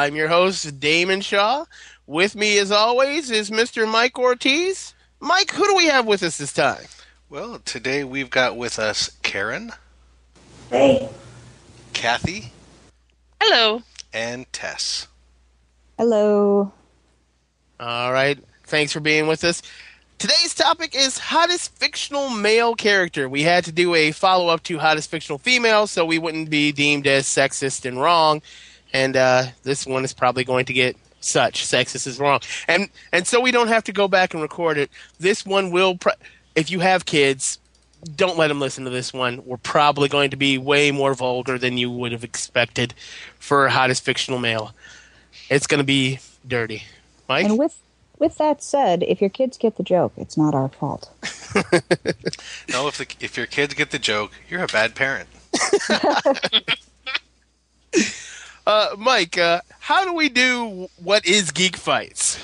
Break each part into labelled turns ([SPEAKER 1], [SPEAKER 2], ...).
[SPEAKER 1] I'm your host, Damon Shaw. With me, as always, is Mr. Mike Ortiz. Mike, who do we have with us this time?
[SPEAKER 2] Well, today we've got with us Karen,
[SPEAKER 3] Hey.
[SPEAKER 2] Kathy,
[SPEAKER 4] Hello.
[SPEAKER 2] and Tess.
[SPEAKER 3] Hello.
[SPEAKER 1] All right. Thanks for being with us. Today's topic is hottest fictional male character. We had to do a follow up to hottest fictional female so we wouldn't be deemed as sexist and wrong. And uh, this one is probably going to get such sexist is wrong. And and so we don't have to go back and record it. This one will pr- if you have kids, don't let them listen to this one. We're probably going to be way more vulgar than you would have expected for hottest fictional male. It's going to be dirty. Mike?
[SPEAKER 3] And with with that said, if your kids get the joke, it's not our fault.
[SPEAKER 2] No, if the if your kids get the joke, you're a bad parent.
[SPEAKER 1] Uh, Mike, uh, how do we do what is Geek Fights?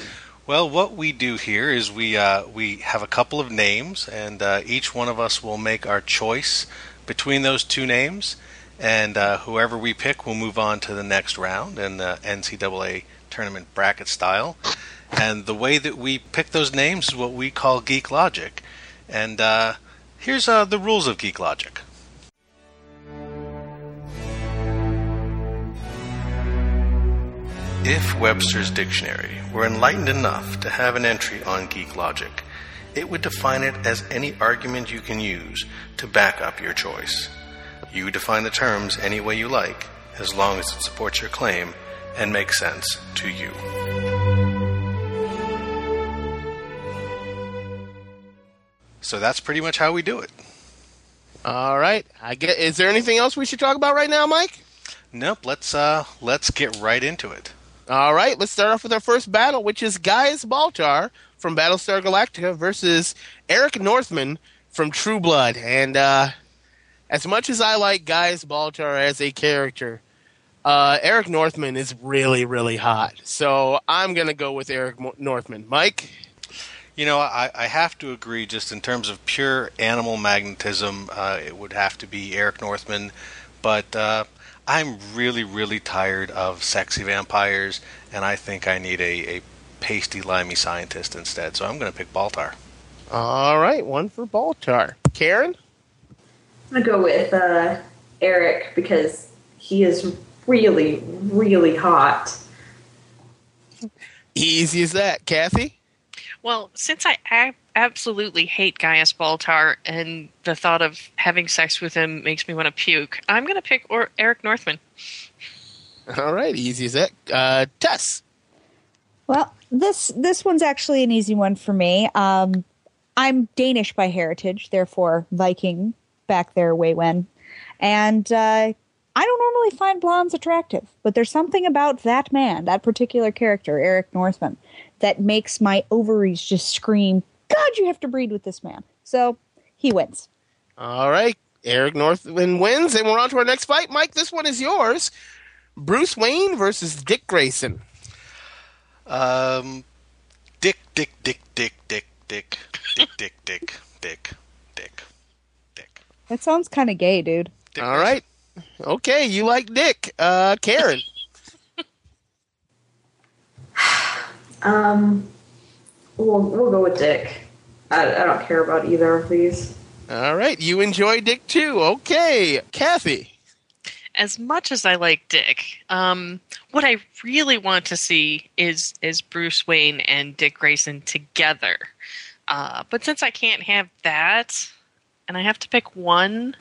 [SPEAKER 2] Well, what we do here is we uh, we have a couple of names, and uh, each one of us will make our choice between those two names, and uh, whoever we pick will move on to the next round in the NCAA tournament bracket style. And the way that we pick those names is what we call Geek Logic. And uh, here's the rules of Geek Logic. If Webster's dictionary were enlightened enough to have an entry on Geek Logic, it would define it as any argument you can use to back up your choice. You define the terms any way you like, as long as it supports your claim and makes sense to you. So that's pretty much how we do it.
[SPEAKER 1] All right. I get. Is there anything else we should talk about right now, Mike?
[SPEAKER 2] Nope, let's uh let's get right into it.
[SPEAKER 1] All right. Let's start off with our first battle, which is Gaius Baltar from Battlestar Galactica versus Eric Northman from True Blood. And uh, as much as I like Gaius Baltar as a character, uh, Eric Northman is really, really hot. So I'm gonna go with Eric Mo- Northman. Mike.
[SPEAKER 2] You know, I, I have to agree. Just in terms of pure animal magnetism, uh, it would have to be Eric Northman. But uh, I'm really, really tired of sexy vampires, and I think I need a, a pasty, limey scientist instead. So I'm going to pick Baltar.
[SPEAKER 1] All right. One for Baltar. Karen.
[SPEAKER 5] I'm gonna go with uh, Eric because he is really, really hot.
[SPEAKER 1] Easy as that. Kathy.
[SPEAKER 4] Well, since I ab- absolutely hate Gaius Baltar and the thought of having sex with him makes me want to puke, I'm going to pick or- Eric Northman.
[SPEAKER 1] All right. Easy as that. Uh, Tess.
[SPEAKER 3] Well, this this one's actually an easy one for me. Um, I'm Danish by heritage, therefore Viking back there way when, and uh, I don't normally find blondes attractive, but there's something about that man, that particular character, Eric Northman, that makes my ovaries just scream, "God, you have to breed with this man." So he wins.
[SPEAKER 1] All right. Eric Northman wins, and we're on to our next fight. Mike, this one is yours. Bruce Wayne versus Dick Grayson.
[SPEAKER 2] Um, Dick, Dick, Dick, Dick, Dick, Dick, Dick, Dick, Dick, Dick, Dick, Dick.
[SPEAKER 3] That sounds kind of gay, dude.
[SPEAKER 2] Dick
[SPEAKER 1] All right. Okay, you like Dick. Uh, Karen.
[SPEAKER 5] Um, we'll we'll go with Dick. I, I don't care about either of these.
[SPEAKER 1] All right, you enjoy Dick too. Okay, Kathy.
[SPEAKER 4] As much as I like Dick, um, what I really want to see is is Bruce Wayne and Dick Grayson together. Uh, but since I can't have that, and I have to pick one,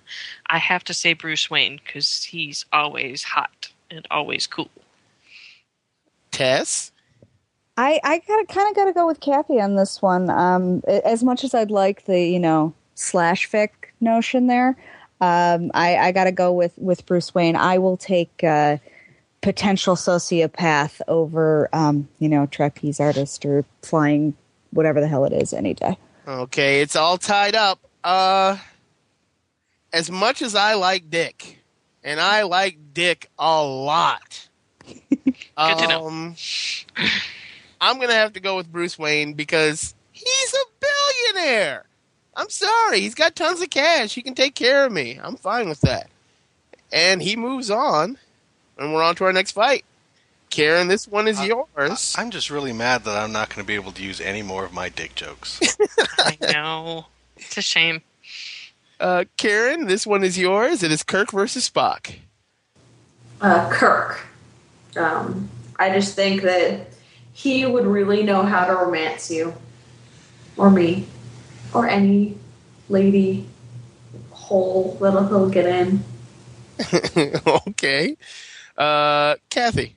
[SPEAKER 4] I have to say Bruce Wayne because he's always hot and always cool.
[SPEAKER 1] Tess.
[SPEAKER 3] I I gotta kind of got to go with Kathy on this one. Um, as much as I'd like the you know slash fic notion there, um, I I got to go with with Bruce Wayne. I will take uh, potential sociopath over um, you know trapeze artist or flying whatever the hell it is any day.
[SPEAKER 1] Okay, it's all tied up. Uh, as much as I like Dick, and I like Dick a lot.
[SPEAKER 4] Good to know.
[SPEAKER 1] I'm gonna have to go with Bruce Wayne because he's a billionaire. I'm sorry, he's got tons of cash. He can take care of me. I'm fine with that. And he moves on, and we're on to our next fight. Karen, this one is
[SPEAKER 2] Uh,
[SPEAKER 1] yours.
[SPEAKER 2] I'm just really mad that I'm not going to be able to use any more of my dick jokes.
[SPEAKER 4] I know. It's a shame.
[SPEAKER 1] Uh, Karen, this one is yours. It is Kirk versus Spock.
[SPEAKER 5] Uh, Kirk. Um, I just think that he would really know how to romance you, or me, or any lady hole that he'll get in.
[SPEAKER 1] okay. Uh, Kathy.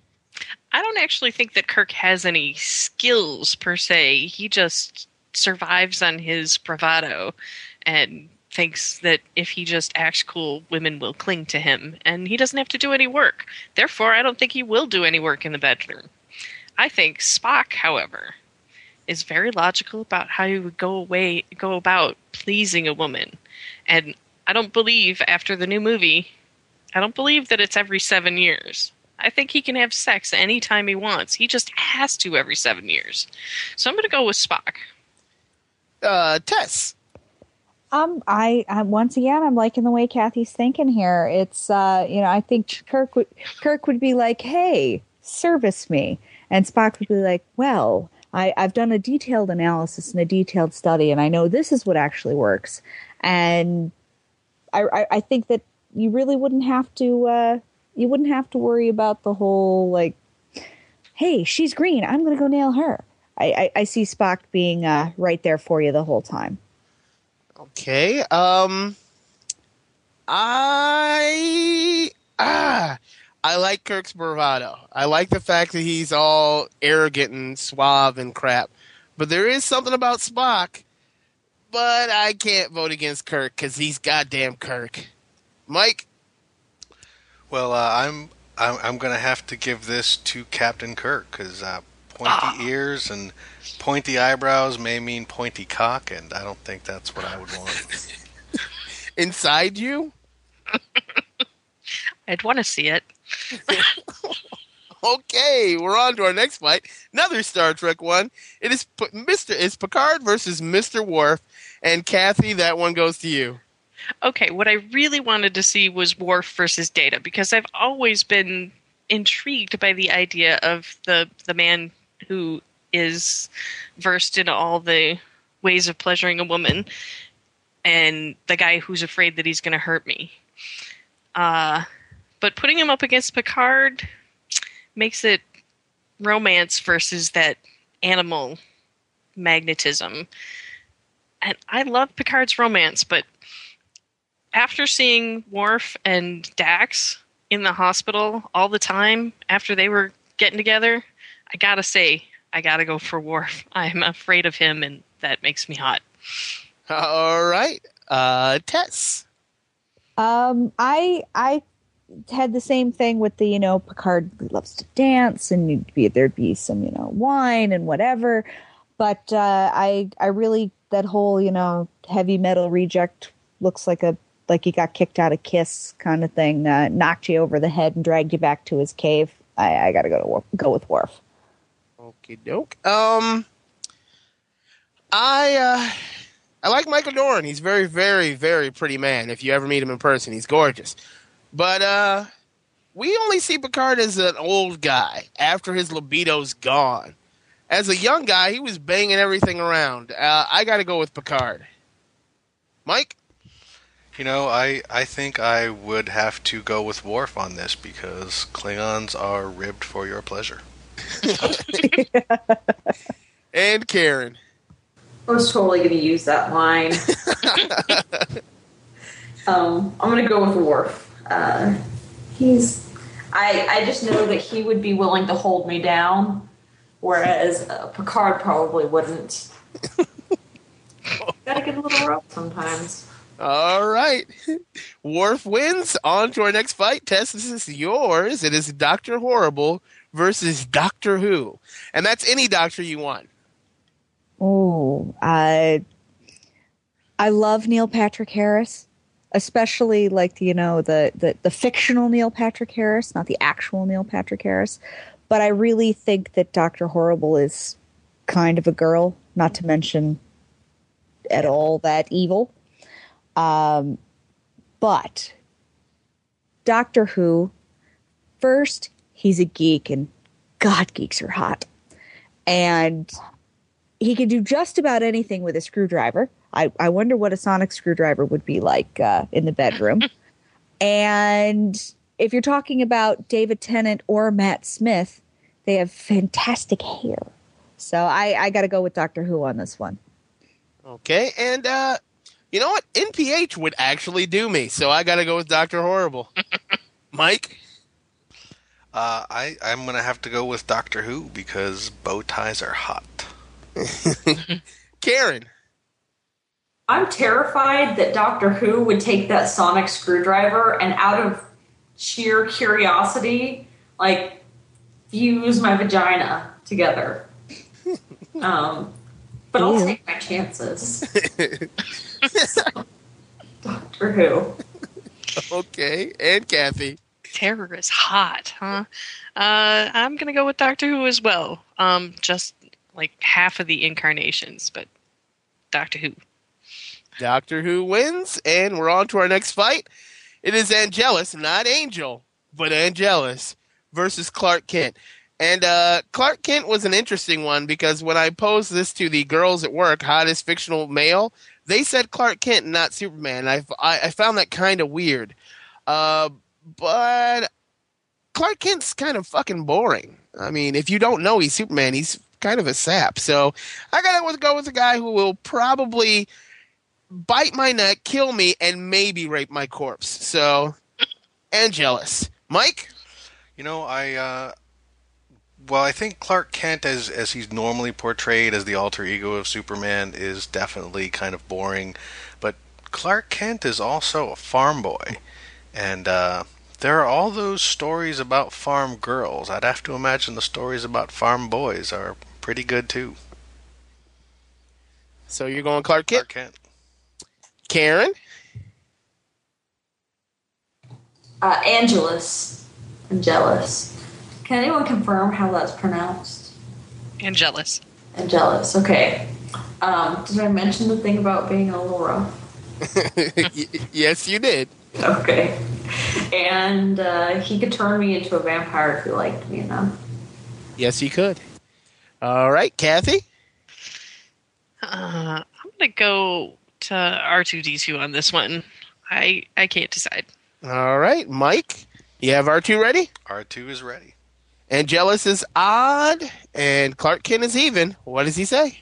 [SPEAKER 4] I don't actually think that Kirk has any skills per se. He just survives on his bravado and thinks that if he just acts cool, women will cling to him, and he doesn't have to do any work. Therefore, I don't think he will do any work in the bedroom. I think Spock, however, is very logical about how he would go away go about pleasing a woman. And I don't believe after the new movie, I don't believe that it's every 7 years. I think he can have sex anytime he wants. He just has to every 7 years. So I'm going to go with Spock.
[SPEAKER 1] Uh, Tess.
[SPEAKER 3] Um, I, I once again, I'm liking the way Kathy's thinking here. It's, uh, you know, I think Kirk would Kirk would be like, "Hey, service me," and Spock would be like, "Well, I, I've done a detailed analysis and a detailed study, and I know this is what actually works." And I, I, I think that you really wouldn't have to, uh, you wouldn't have to worry about the whole like, "Hey, she's green. I'm going to go nail her." I, I, I see Spock being uh, right there for you the whole time.
[SPEAKER 1] Okay. Um, I ah, I like Kirk's bravado. I like the fact that he's all arrogant and suave and crap. But there is something about Spock. But I can't vote against Kirk because he's goddamn Kirk. Mike.
[SPEAKER 2] Well, uh, I'm I'm, I'm going to have to give this to Captain Kirk because uh, pointy ears and pointy eyebrows may mean pointy cock, and I don't think that's what I would want.
[SPEAKER 1] Inside you?
[SPEAKER 4] I'd want to see it.
[SPEAKER 1] Okay, we're on to our next fight. Another Star Trek one. It is P- Mr. It's Picard versus Mr. Worf, and Kathy, that one goes to you.
[SPEAKER 4] Okay, what I really wanted to see was Worf versus Data because I've always been intrigued by the idea of the the man who is versed in all the ways of pleasuring a woman and the guy who's afraid that he's going to hurt me. Uh, but putting him up against Picard makes it romance versus that animal magnetism. And I love Picard's romance, but after seeing Worf and Dax in the hospital all the time after they were getting together, I gotta say, I gotta go for Worf. I'm afraid of him, and that makes me hot.
[SPEAKER 1] All right, uh, Tess.
[SPEAKER 3] Um, I I had the same thing with the you know Picard loves to dance and you'd be there'd be some you know wine and whatever, but uh, I I really that whole you know heavy metal reject looks like a like he got kicked out of Kiss kind of thing, uh, knocked you over the head and dragged you back to his cave. I, I got to go to go with Worf.
[SPEAKER 1] Okay, doke. Um, I uh, I like Michael Dorn. He's very, very, very pretty man. If you ever meet him in person, he's gorgeous. But uh, we only see Picard as an old guy after his libido's gone. As a young guy, he was banging everything around. Uh, I got to go with Picard. Mike.
[SPEAKER 2] You know, I, I think I would have to go with Worf on this because Klingons are ribbed for your pleasure.
[SPEAKER 1] And Karen.
[SPEAKER 5] I was totally going to use that line. um, I'm going to go with Worf. Uh, he's. I I just know that he would be willing to hold me down, whereas uh, Picard probably wouldn't. Gotta get a little rough sometimes.
[SPEAKER 1] All right. Worf wins. On to our next fight. Tess, this is yours. It is Doctor Horrible versus Doctor Who. And that's any doctor you want.
[SPEAKER 3] Oh, I I love Neil Patrick Harris, especially like you know the, the the fictional Neil Patrick Harris, not the actual Neil Patrick Harris. But I really think that Doctor Horrible is kind of a girl, not to mention at all that evil. Um, but Doctor Who, first, he's a geek, and God, geeks are hot. And he can do just about anything with a screwdriver. I, I wonder what a sonic screwdriver would be like uh, in the bedroom. and if you're talking about David Tennant or Matt Smith, they have fantastic hair. So I, I got to go with Doctor Who on this one.
[SPEAKER 1] Okay, and uh, you know what? NPH would actually do me, so I got to go with Doctor Horrible. Mike,
[SPEAKER 2] Uh, I I'm gonna have to go with Doctor Who because bow ties are hot.
[SPEAKER 1] Karen.
[SPEAKER 5] I'm terrified that Doctor Who would take that sonic screwdriver and, out of sheer curiosity, like fuse my vagina together. Um, but I'll take my chances. Doctor Who.
[SPEAKER 1] Okay, and Kathy.
[SPEAKER 4] Terror is hot, huh? Uh, I'm gonna go with Doctor Who as well. Um, just like half of the incarnations, but Doctor Who.
[SPEAKER 1] Doctor Who wins, and we're on to our next fight. It is Angelus, not Angel, but Angelus versus Clark Kent. And uh, Clark Kent was an interesting one because when I posed this to the girls at work, hottest fictional male, they said Clark Kent, not Superman. I, I, I found that kind of weird. Uh, but Clark Kent's kind of fucking boring. I mean, if you don't know he's Superman, he's kind of a sap. So I gotta go with a guy who will probably bite my neck, kill me, and maybe rape my corpse. So, Angelus. Mike?
[SPEAKER 2] You know, I uh, well, I think Clark Kent, as as he's normally portrayed as the alter ego of Superman, is definitely kind of boring. But Clark Kent is also a farm boy, and uh, there are all those stories about farm girls. I'd have to imagine the stories about farm boys are pretty good too.
[SPEAKER 1] So you're going Clark Kent?
[SPEAKER 2] Clark Kent.
[SPEAKER 1] Karen?
[SPEAKER 5] Uh, Angelus. Angelus. Can anyone confirm how that's pronounced?
[SPEAKER 4] Angelus.
[SPEAKER 5] Angelus. Okay. Um, did I mention the thing about being a little rough?
[SPEAKER 1] Yes, you did.
[SPEAKER 5] Okay. And uh, he could turn me into a vampire if he liked me enough.
[SPEAKER 1] Yes, he could. All right, Kathy?
[SPEAKER 4] Uh, I'm gonna go to R2D2 on this one. I I can't decide.
[SPEAKER 1] All right, Mike? You have R2 ready?
[SPEAKER 2] R two is ready.
[SPEAKER 1] Angelus is odd, and Clark Kent is even. What does he say?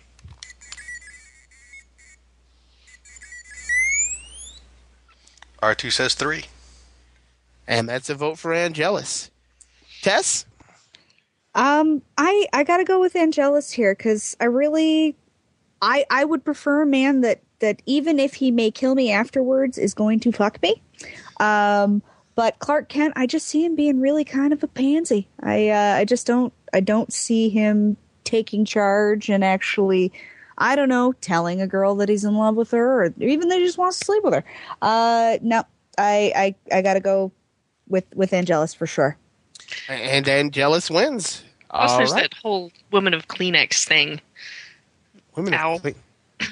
[SPEAKER 2] R two says three.
[SPEAKER 1] And that's a vote for Angelus. Tess?
[SPEAKER 3] Um, I I gotta go with Angelus here because I really, I I would prefer a man that that even if he may kill me afterwards is going to fuck me. Um, but Clark Kent, I just see him being really kind of a pansy. I uh, I just don't I don't see him taking charge and actually. I don't know, telling a girl that he's in love with her, or even that he just wants to sleep with her. Uh, no, I, I, I gotta go with with Angelus for sure.
[SPEAKER 1] And Angelus wins.
[SPEAKER 4] Plus,
[SPEAKER 1] All
[SPEAKER 4] there's
[SPEAKER 1] right.
[SPEAKER 4] that whole women of Kleenex thing.
[SPEAKER 1] Women
[SPEAKER 4] Ow.
[SPEAKER 1] of Cle-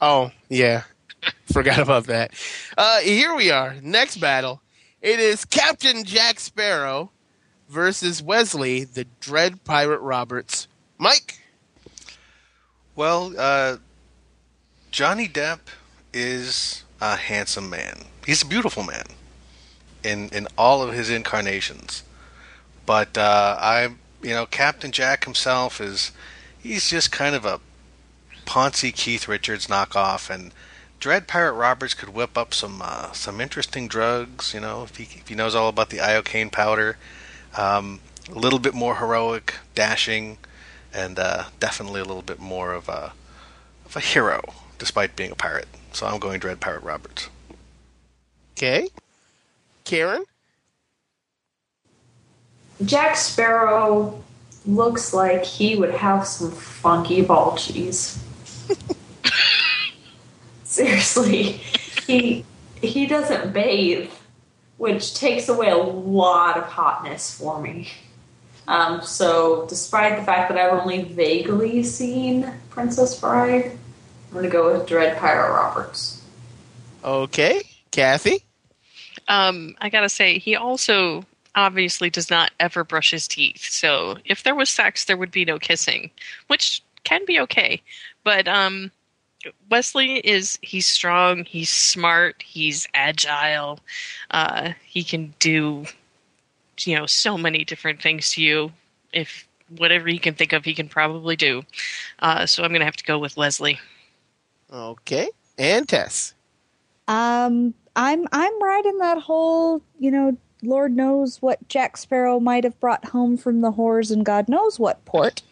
[SPEAKER 1] Oh, yeah. Forgot about that. Uh, here we are. Next battle. It is Captain Jack Sparrow versus Wesley, the Dread Pirate Roberts. Mike?
[SPEAKER 2] Well, uh, Johnny Depp is a handsome man. He's a beautiful man in in all of his incarnations. But uh, I, you know, Captain Jack himself is he's just kind of a Ponzi Keith Richards knockoff, and Dread Pirate Roberts could whip up some uh, some interesting drugs. You know, if he if he knows all about the iocane powder, um, a little bit more heroic, dashing and uh, definitely a little bit more of a of a hero, despite being a pirate. So I'm going Dread Pirate Roberts.
[SPEAKER 1] Okay. Karen?
[SPEAKER 5] Jack Sparrow looks like he would have some funky ball cheese. Seriously, he he doesn't bathe, which takes away a lot of hotness for me. Um, so, despite the fact that I've only vaguely seen Princess Bride, I'm going to go with Dread Pirate Roberts.
[SPEAKER 1] Okay, Kathy.
[SPEAKER 4] Um, I gotta say, he also obviously does not ever brush his teeth. So if there was sex, there would be no kissing, which can be okay. But um, Wesley is he's strong, he's smart, he's agile. Uh, he can do you know so many different things to you. If whatever he can think of, he can probably do. Uh, so I'm gonna have to go with Leslie.
[SPEAKER 1] Okay, and Tess.
[SPEAKER 3] Um, I'm I'm right in that whole, you know, Lord knows what Jack Sparrow might have brought home from the whores and God knows what port.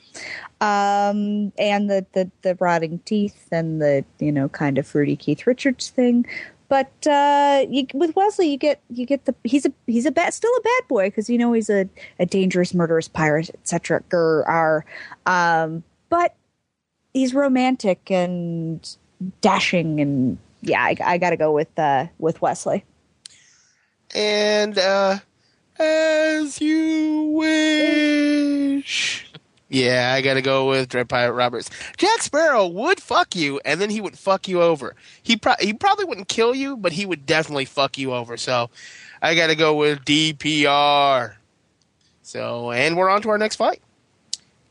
[SPEAKER 3] Um, and the, the, the rotting teeth and the, you know, kind of fruity Keith Richards thing. But uh, you, with Wesley, you get you get the he's a he's a bad still a bad boy because you know he's a, a dangerous murderous pirate etc. Grr, um, but he's romantic and dashing and yeah, I, I got to go with uh, with Wesley.
[SPEAKER 1] And uh, as you wish. Yeah, I gotta go with Dread Pirate Roberts. Jack Sparrow would fuck you, and then he would fuck you over. He pro- he probably wouldn't kill you, but he would definitely fuck you over. So, I gotta go with DPR. So, and we're on to our next fight.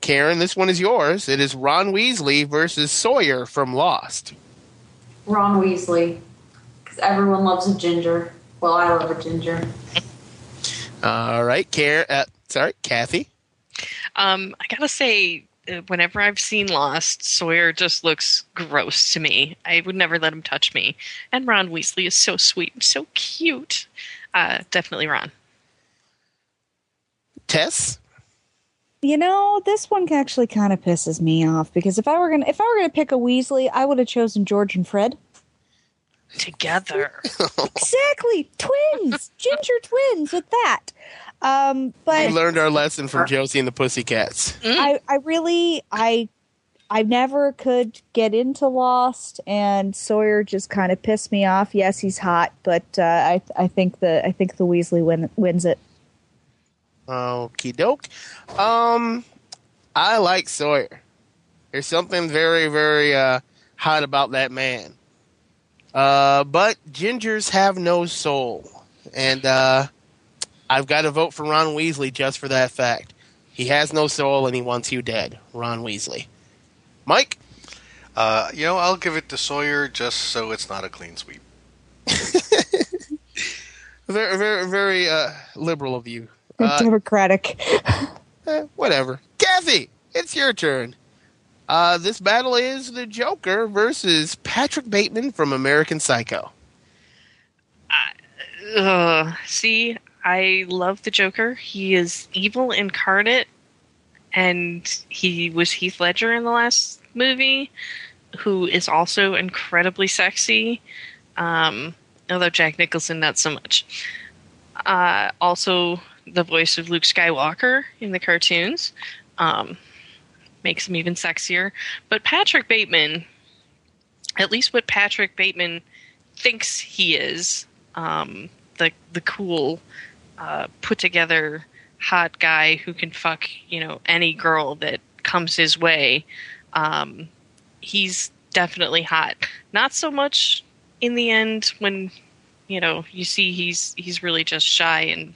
[SPEAKER 1] Karen, this one is yours. It is Ron Weasley versus Sawyer from Lost.
[SPEAKER 5] Ron Weasley, because everyone loves a ginger. Well, I love a ginger.
[SPEAKER 1] All right, Karen. Uh, sorry, Kathy.
[SPEAKER 4] Um, I gotta say, uh, whenever I've seen Lost, Sawyer just looks gross to me. I would never let him touch me. And Ron Weasley is so sweet and so cute. Uh, definitely Ron.
[SPEAKER 1] Tess.
[SPEAKER 3] You know, this one actually kind of pisses me off because if I were gonna if I were gonna pick a Weasley, I would have chosen George and Fred.
[SPEAKER 4] Together.
[SPEAKER 3] exactly, twins, ginger twins with that. Um, but
[SPEAKER 1] we learned our lesson from Josie and the Pussycats.
[SPEAKER 3] I, I really, I, I never could get into Lost, and Sawyer just kind of pissed me off. Yes, he's hot, but uh, I, I think the, I think the Weasley win, wins it.
[SPEAKER 1] Okie doke. Um, I like Sawyer. There's something very, very uh, hot about that man. Uh, but gingers have no soul, and uh, I've got to vote for Ron Weasley just for that fact. He has no soul, and he wants you dead, Ron Weasley. Mike.
[SPEAKER 2] Uh, you know, I'll give it to Sawyer just so it's not a clean sweep.
[SPEAKER 1] very, very, very uh, liberal of you.
[SPEAKER 3] Democratic.
[SPEAKER 1] Eh, whatever. Kathy, it's your turn. Uh, this battle is the Joker versus Patrick Bateman from American Psycho.
[SPEAKER 4] Uh, see, I love the Joker. He is evil incarnate, and he was Heath Ledger in the last movie, who is also incredibly sexy. Um, although Jack Nicholson, not so much. Uh, also, the voice of Luke Skywalker in the cartoons um, makes him even sexier. But Patrick Bateman, at least what Patrick Bateman thinks he is, um, the the cool, uh, put together hot guy who can fuck you know any girl that comes his way. Um, he's definitely hot. Not so much in the end when you know you see he's he's really just shy and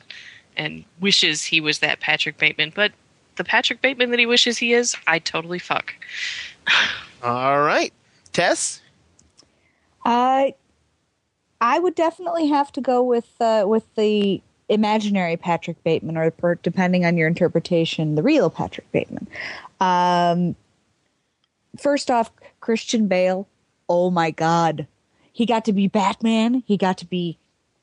[SPEAKER 4] and wishes he was that Patrick Bateman, but the Patrick Bateman that he wishes he is, I totally fuck.
[SPEAKER 1] All right, Tess.
[SPEAKER 3] Uh, I would definitely have to go with uh, with the imaginary Patrick Bateman, or depending on your interpretation, the real Patrick Bateman. Um, first off, Christian Bale. Oh my God, he got to be Batman. He got to be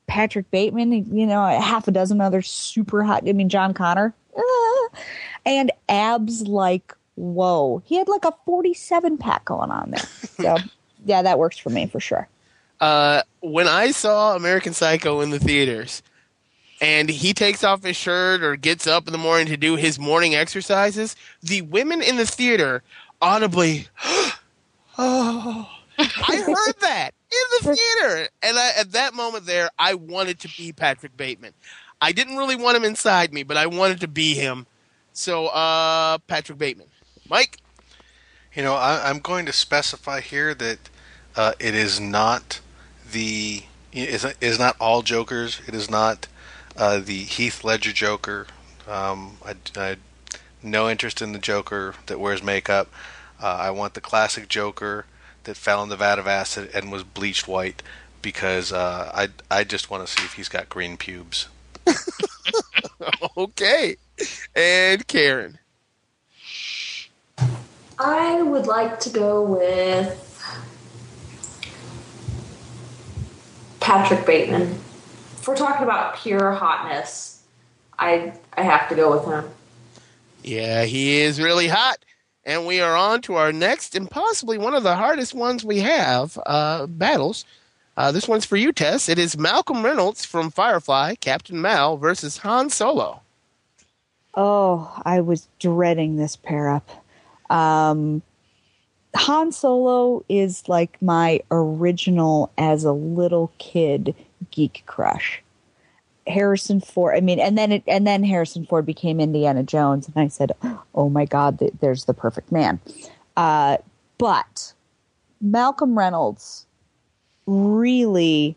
[SPEAKER 3] Patrick Bateman. You know, half a dozen other super hot. I mean, John Connor, uh, and abs like whoa. He had like a forty-seven pack going on there. So yeah, that works for me for sure.
[SPEAKER 1] Uh, when I saw American Psycho in the theaters, and he takes off his shirt or gets up in the morning to do his morning exercises, the women in the theater audibly, oh, I heard that in the theater, and I, at that moment there, I wanted to be Patrick Bateman. I didn't really want him inside me, but I wanted to be him. So, uh, Patrick Bateman. Mike?
[SPEAKER 2] You know, I, I'm going to specify here that uh, it is not the is is not all Jokers. It is not uh, the Heath Ledger Joker. Um, I, I no interest in the Joker that wears makeup. Uh, I want the classic Joker that fell in the vat of acid and was bleached white because uh, I I just want to see if he's got green pubes.
[SPEAKER 1] okay. And Karen.
[SPEAKER 5] I would like to go with Patrick Bateman. If we're talking about pure hotness, I I have to go with him.
[SPEAKER 1] Yeah, he is really hot. And we are on to our next and possibly one of the hardest ones we have uh, battles. Uh, this one's for you, Tess. It is Malcolm Reynolds from Firefly, Captain Mal, versus Han Solo.
[SPEAKER 3] Oh, I was dreading this pair up. Um, Han Solo is like my original as a little kid geek crush. Harrison Ford. I mean, and then it, and then Harrison Ford became Indiana Jones, and I said, "Oh my God, th- there's the perfect man." Uh, but Malcolm Reynolds really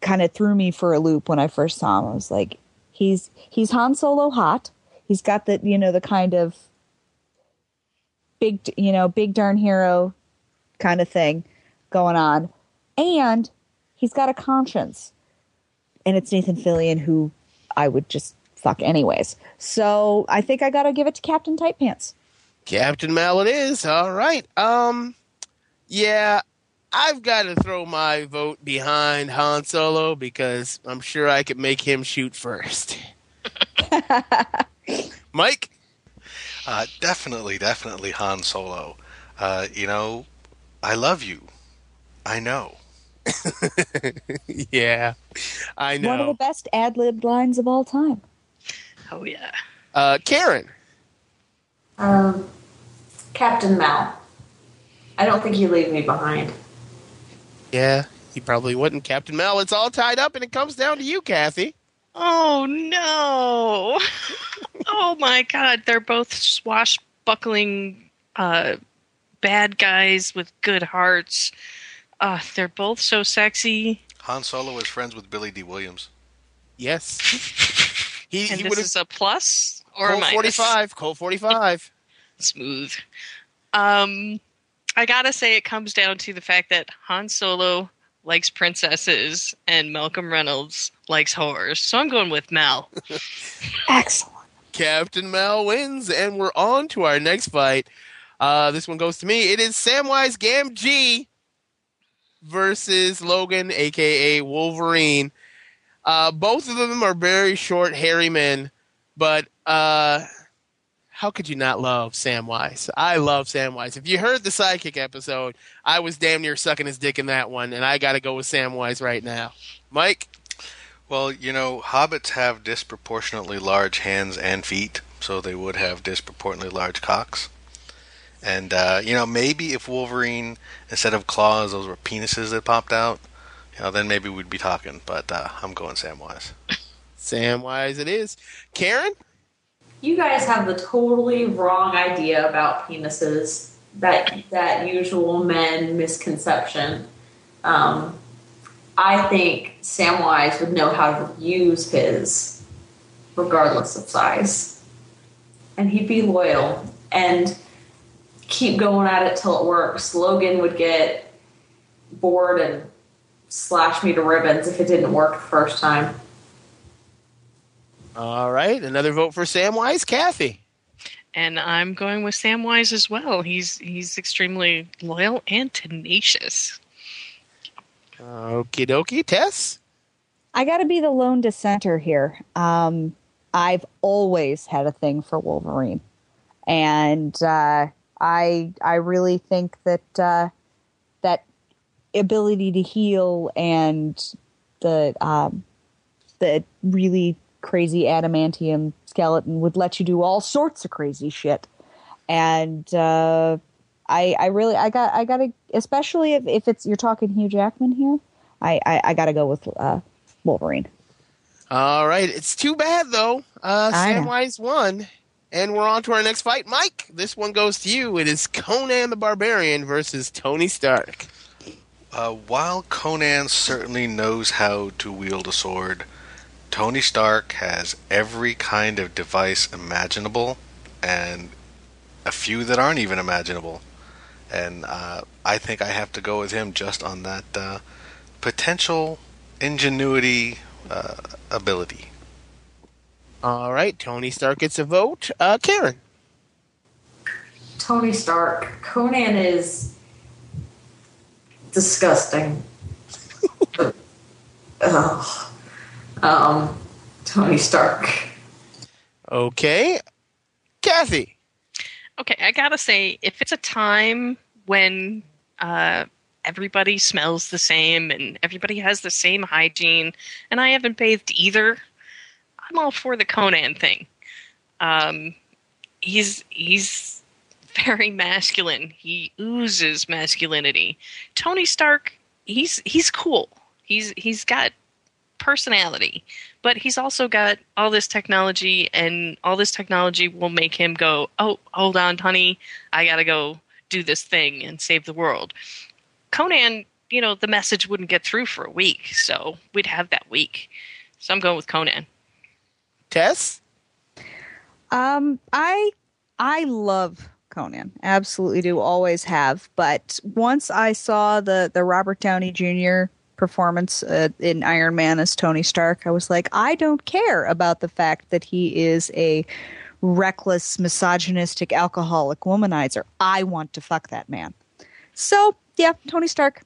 [SPEAKER 3] kind of threw me for a loop when I first saw him. I was like, he's he's Han Solo hot. He's got the you know the kind of big you know big darn hero kind of thing going on, and he's got a conscience, and it's Nathan Fillion who I would just fuck anyways. So I think I got to give it to Captain Tight Pants.
[SPEAKER 1] Captain Mal it is. All right. Um, yeah, I've got to throw my vote behind Han Solo because I'm sure I could make him shoot first. Mike?
[SPEAKER 2] Uh, definitely, definitely Han Solo. Uh, you know, I love you. I know.
[SPEAKER 1] yeah, I know.
[SPEAKER 3] One of the best ad libbed lines of all time.
[SPEAKER 4] Oh yeah.
[SPEAKER 1] Uh, Karen?
[SPEAKER 5] Um, Captain Mal. I don't think you leave me behind.
[SPEAKER 1] Yeah, he probably wouldn't. Captain Mal, it's all tied up and it comes down to you, Kathy.
[SPEAKER 4] Oh no! oh my god, they're both swashbuckling uh, bad guys with good hearts. Uh, they're both so sexy.
[SPEAKER 2] Han Solo is friends with Billy Dee Williams.
[SPEAKER 1] Yes. He,
[SPEAKER 4] And
[SPEAKER 1] he
[SPEAKER 4] this is a plus or a minus?
[SPEAKER 1] 45. Colt 45.
[SPEAKER 4] Smooth. Um, I gotta say, it comes down to the fact that Han Solo likes princesses and Malcolm Reynolds likes horrors. So I'm going with Mal.
[SPEAKER 3] Excellent.
[SPEAKER 1] Captain Mal wins, and we're on to our next fight. Uh, this one goes to me. It is Samwise Gamgee versus Logan, aka Wolverine. Uh, both of them are very short, hairy men, but uh, how could you not love Samwise? I love Samwise. If you heard the Sidekick episode, I was damn near sucking his dick in that one, and I got to go with Samwise right now. Mike?
[SPEAKER 2] Well, you know, hobbits have disproportionately large hands and feet, so they would have disproportionately large cocks. And uh, you know, maybe if Wolverine instead of claws, those were penises that popped out, you know, then maybe we'd be talking. But uh, I'm going Samwise.
[SPEAKER 1] Samwise it is. Karen?
[SPEAKER 5] You guys have the totally wrong idea about penises. That that usual men misconception. Um, I think Samwise would know how to use his, regardless of size, and he'd be loyal and keep going at it till it works. Logan would get bored and slash me to ribbons if it didn't work the first time.
[SPEAKER 1] All right, another vote for Samwise. Kathy?
[SPEAKER 4] and I'm going with Samwise as well. He's he's extremely loyal and tenacious.
[SPEAKER 1] Okie dokie. Tess?
[SPEAKER 3] I got to be the lone dissenter here. Um, I've always had a thing for Wolverine, and uh, I I really think that uh, that ability to heal and the um, the really crazy adamantium skeleton would let you do all sorts of crazy shit, and uh, I I really I got I got to especially if, if it's you're talking Hugh Jackman here, I I, I got to go with uh, Wolverine.
[SPEAKER 1] All right, it's too bad though. Uh, Samwise won, and we're on to our next fight. Mike, this one goes to you. It is Conan the Barbarian versus Tony Stark.
[SPEAKER 2] Uh, while Conan certainly knows how to wield a sword, Tony Stark has every kind of device imaginable, and a few that aren't even imaginable. And uh, I think I have to go with him just on that uh, potential ingenuity uh, ability.
[SPEAKER 1] All right, Tony Stark gets a vote. Uh, Karen.
[SPEAKER 5] Tony Stark. Conan is disgusting. Ugh. Um, Tony Stark.
[SPEAKER 1] Okay, Kathy.
[SPEAKER 4] Okay, I gotta say, if it's a time when uh, everybody smells the same and everybody has the same hygiene, and I haven't bathed either, I'm all for the Conan thing. Um, he's he's very masculine. He oozes masculinity. Tony Stark, he's he's cool. He's he's got personality, but he's also got all this technology, and all this technology will make him go, "Oh, hold on, honey, I gotta go do this thing and save the world." Conan, you know, the message wouldn't get through for a week, so we'd have that week. So I'm going with Conan.
[SPEAKER 1] Tess.
[SPEAKER 3] Um, I I love Conan. Absolutely do. Always have. But once I saw the the Robert Downey Jr. performance uh, in Iron Man as Tony Stark, I was like, I don't care about the fact that he is a reckless, misogynistic, alcoholic womanizer. I want to fuck that man. So yeah, Tony Stark.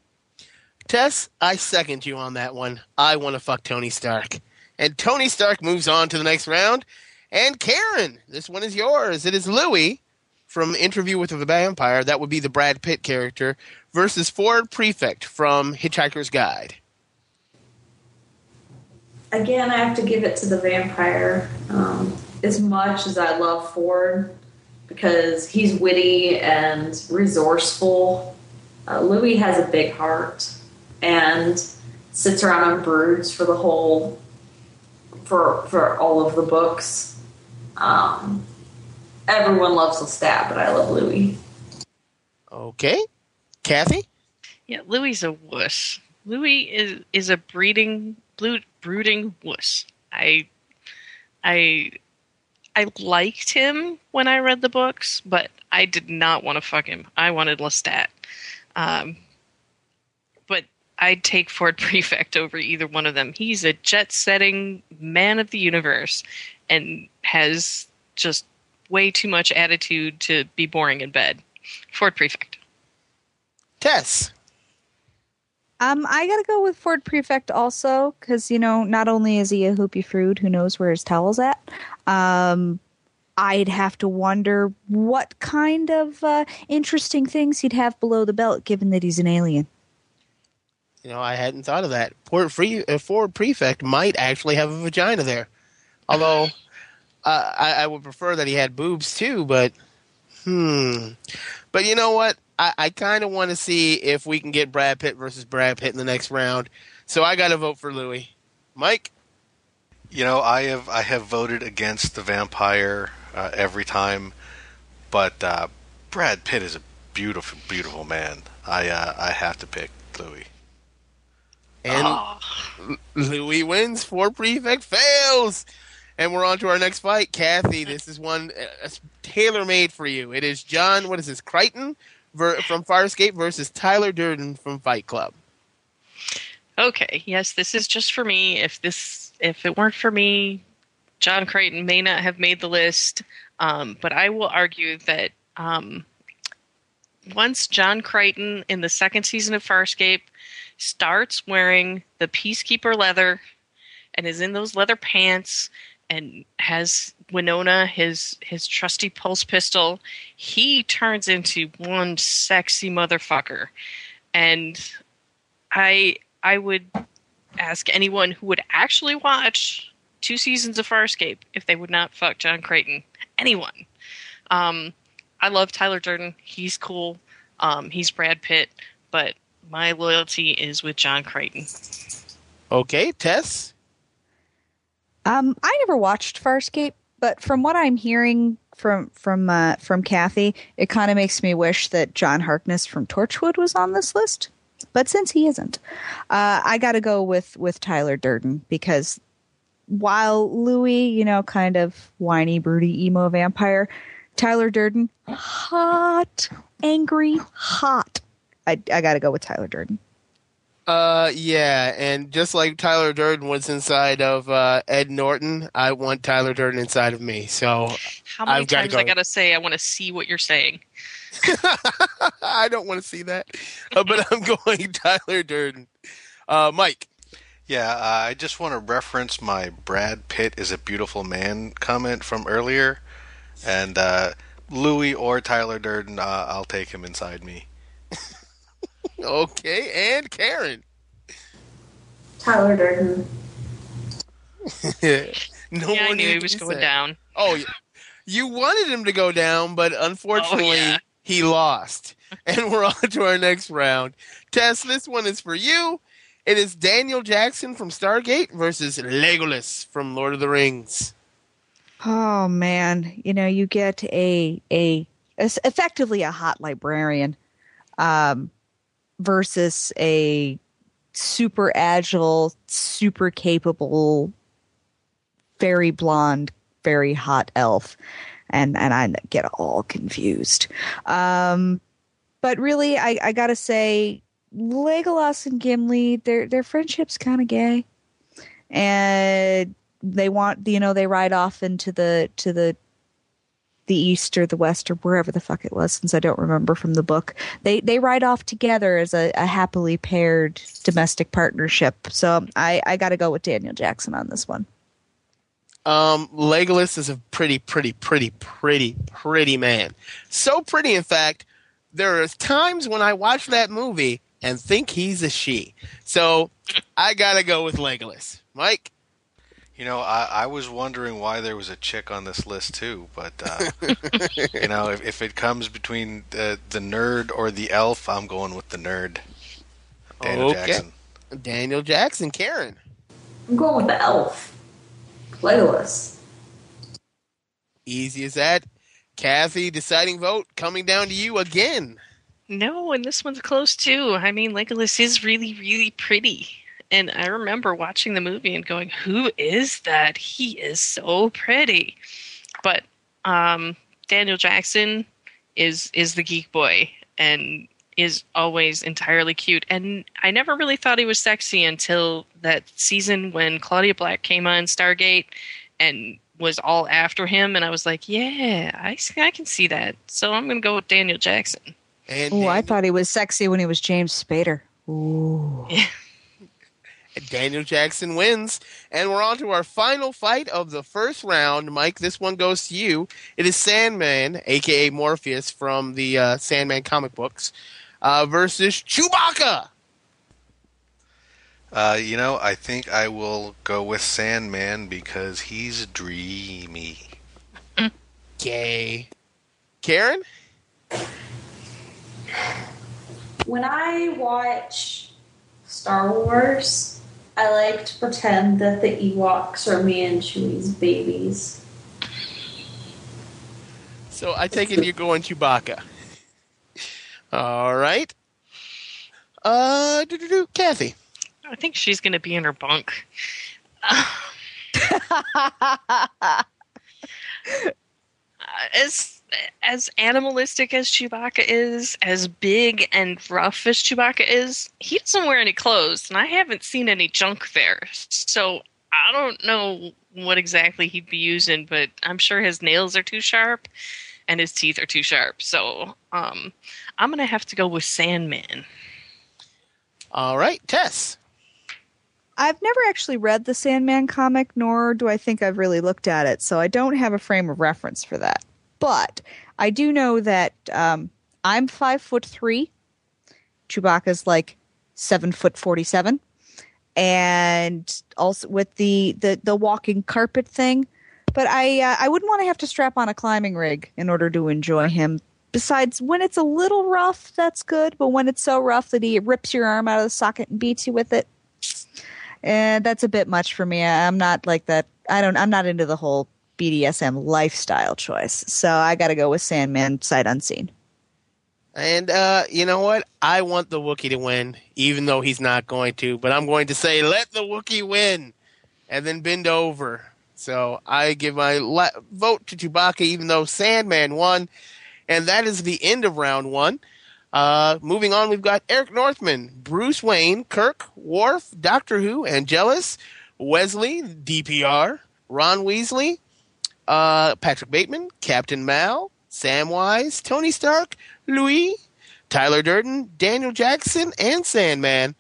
[SPEAKER 1] Tess, I second you on that one. I want to fuck Tony Stark. And Tony Stark moves on to the next round. And Karen, this one is yours. It is Louis from Interview with the Vampire. That would be the Brad Pitt character versus Ford Prefect from Hitchhiker's Guide.
[SPEAKER 5] Again, I have to give it to the vampire. Um, as much as I love Ford, because he's witty and resourceful, uh, Louis has a big heart and sits around and broods for the whole for for all of the books. Um, everyone loves Lestat, but I love Louis.
[SPEAKER 1] Okay. Kathy?
[SPEAKER 4] Yeah, Louis a wuss. Louis is is a breeding blue, brooding wuss. I I I liked him when I read the books, but I did not want to fuck him. I wanted Lestat. Um, but I'd take Ford Prefect over either one of them. He's a jet setting man of the universe and has just way too much attitude to be boring in bed. Ford Prefect.
[SPEAKER 1] Tess.
[SPEAKER 3] Um, I gotta go with Ford Prefect also because you know not only is he a hoopy frood who knows where his towel's at, um, I'd have to wonder what kind of uh, interesting things he'd have below the belt, given that he's an alien.
[SPEAKER 1] You know, I hadn't thought of that. Ford, Free, uh, Ford Prefect might actually have a vagina there. Although, uh, I, I would prefer that he had boobs too, but hmm. But you know what? I, I kind of want to see if we can get Brad Pitt versus Brad Pitt in the next round. So I got to vote for Louis. Mike?
[SPEAKER 2] You know, I have I have voted against the vampire uh, every time, but uh, Brad Pitt is a beautiful, beautiful man. I uh, I have to pick Louis.
[SPEAKER 1] And Louis wins. Ford Prefect fails. And we're on to our next fight. Kathy, this is one uh, tailor made for you. It is John, what is this, Crichton ver- from Farscape versus Tyler Durden from Fight Club.
[SPEAKER 4] Okay, yes, this is just for me. If this if it weren't for me, John Crichton may not have made the list. Um, but I will argue that um, once John Crichton in the second season of Farscape starts wearing the Peacekeeper leather and is in those leather pants and has Winona his his trusty pulse pistol, he turns into one sexy motherfucker. And I I would ask anyone who would actually watch two seasons of Farscape if they would not fuck John Crichton. Anyone. Um, I love Tyler Durden. He's cool. Um, he's Brad Pitt, but my loyalty is with John Crichton.
[SPEAKER 1] Okay, Tess?
[SPEAKER 3] Um, I never watched Farscape, but from what I'm hearing from from uh, from Kathy, it kind of makes me wish that John Harkness from Torchwood was on this list. But since he isn't, uh, I got to go with with Tyler Durden because while Louis, you know, kind of whiny, broody, emo vampire, Tyler Durden, hot, angry, hot. I I got to go with Tyler Durden.
[SPEAKER 1] Uh, yeah, and just like Tyler Durden was inside of uh, Ed Norton, I want Tyler Durden inside of me. So
[SPEAKER 4] How many
[SPEAKER 1] I've gotta
[SPEAKER 4] times
[SPEAKER 1] go.
[SPEAKER 4] I gotta say I want to see what you're saying?
[SPEAKER 1] I don't want to see that, uh, but I'm going Tyler Durden. Uh, Mike.
[SPEAKER 2] Yeah, uh, I just want to reference my Brad Pitt is a beautiful man comment from earlier, and uh, Louis or Tyler Durden, uh, I'll take him inside me.
[SPEAKER 1] Okay, and Karen.
[SPEAKER 5] Tyler Durden.
[SPEAKER 1] no
[SPEAKER 4] yeah, I knew he was going
[SPEAKER 1] said.
[SPEAKER 4] down.
[SPEAKER 1] Oh, yeah. you wanted him to go down, but unfortunately,
[SPEAKER 4] Oh, yeah.
[SPEAKER 1] he lost. And we're on to our next round. Tess, this one is for you. It is Daniel Jackson from Stargate versus Legolas from Lord of the Rings.
[SPEAKER 3] Oh man, you know, you get a a es- effectively a hot librarian um versus a super agile, super capable, very blonde, very hot elf. And and I get all confused. Um but really I I got to say Legolas and Gimli, their their friendship's kind of gay. And they want you know they ride off into the to the the east or the west or wherever the fuck it was since i don't remember from the book they they ride off together as a, a happily paired domestic partnership so i i gotta go with daniel jackson on this one
[SPEAKER 1] Um, Legolas is a pretty, pretty, pretty, pretty, pretty man. So pretty, in fact, there are times when I watch that movie and think he's a she. So I gotta go with Legolas. Mike.
[SPEAKER 2] You know, I, I was wondering why there was a chick on this list too, but uh, you know, if, if it comes between the, the nerd or the elf, I'm going with the nerd. Daniel
[SPEAKER 1] Okay.
[SPEAKER 2] Jackson.
[SPEAKER 1] Daniel Jackson, Karen.
[SPEAKER 5] I'm going with the elf. Legolas.
[SPEAKER 1] Easy as that. Kathy, deciding vote coming down to you again.
[SPEAKER 4] No, and this one's close too. I mean, Legolas is really, really pretty. And I remember watching the movie and going, "Who is that? He is so pretty." But um, Daniel Jackson is is the geek boy and is always entirely cute. And I never really thought he was sexy until that season when Claudia Black came on Stargate and was all after him. And I was like, "Yeah, I I can see that." So I'm going to go with Daniel Jackson.
[SPEAKER 3] Oh i thought he was sexy when he was james spader Ooh.
[SPEAKER 1] Daniel Jackson wins. And we're on to our final fight of the first round. Mike, this one goes to you. It is Sandman, aka Morpheus from the uh, Sandman comic books, uh, versus Chewbacca.
[SPEAKER 2] Uh, you know, I think I will go with Sandman because he's dreamy.
[SPEAKER 1] Gay. Karen?
[SPEAKER 5] When I watch Star Wars, I like to pretend that the Ewoks are me and Chewie's babies.
[SPEAKER 1] So I take it you're going Chewbacca. All right. Uh, do-do-do. Kathy.
[SPEAKER 4] I think she's going to be in her bunk. as as animalistic as Chewbacca is, as big and rough as Chewbacca is, he doesn't wear any clothes, and I haven't seen any junk there. So I don't know what exactly he'd be using, but I'm sure his nails are too sharp and his teeth are too sharp. So um, I'm gonna have to go with Sandman.
[SPEAKER 1] All right. Tess.
[SPEAKER 3] I've never actually read the Sandman comic, nor do I think I've really looked at it, so I don't have a frame of reference for that. But I do know that um, I'm five foot three. Chewbacca's like seven foot forty-seven, and also with the the the walking carpet thing. But I uh, I wouldn't want to have to strap on a climbing rig in order to enjoy him. Besides, when it's a little rough, that's good. But when it's so rough that he rips your arm out of the socket and beats you with it, and that's a bit much for me. I'm not like that I don't. I'm not into the whole BDSM lifestyle choice, so I got to go with Sandman sight unseen.
[SPEAKER 1] And uh, you know what? I want the Wookiee to win, even though he's not going to. But I'm going to say, let the Wookiee win, and then bend over. So I give my la- vote to Chewbacca, even though Sandman won. And that is the end of round one. Uh, moving on, we've got Eric Northman, Bruce Wayne, Kirk, Worf, Doctor Who, Angelus, Wesley, DPR, Ron Weasley, uh, Patrick Bateman, Captain Mal, Samwise, Tony Stark, Louis, Tyler Durden, Daniel Jackson, and Sandman.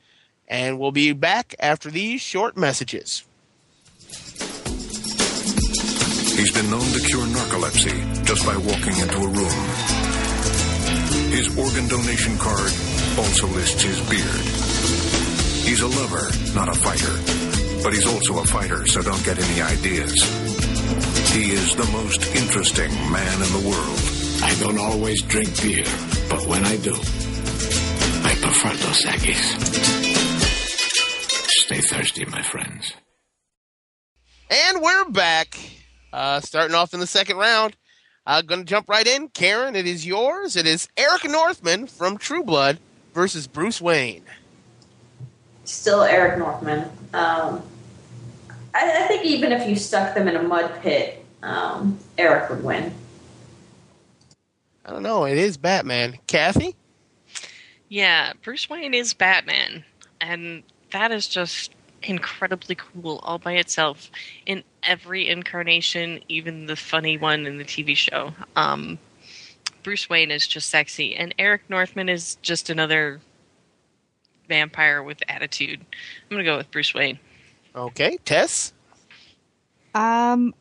[SPEAKER 1] And we'll be back after these short messages.
[SPEAKER 6] He's been known to cure narcolepsy just by walking into a room. His organ donation card also lists his beard. He's a lover, not a fighter. But he's also a fighter, so don't get any ideas. He is the most interesting man in the world.
[SPEAKER 7] I don't always drink beer, but when I do, I prefer Dos Equis. Stay thirsty, my friends.
[SPEAKER 1] And we're back. Uh, starting off in the second round. I'm going to jump right in. Karen, it is yours. It is Eric Northman from True Blood versus Bruce Wayne.
[SPEAKER 5] Still Eric Northman. Um, I, I think even if you stuck them in a mud pit, um, Eric would win.
[SPEAKER 1] I don't know. It is Batman. Kathy?
[SPEAKER 4] Yeah, Bruce Wayne is Batman, and that is just incredibly cool all by itself in every incarnation, even the funny one in the TV show. Um, Bruce Wayne is just sexy, and Eric Northman is just another vampire with attitude. I'm gonna go with Bruce Wayne.
[SPEAKER 1] Okay. Tess?
[SPEAKER 3] Um,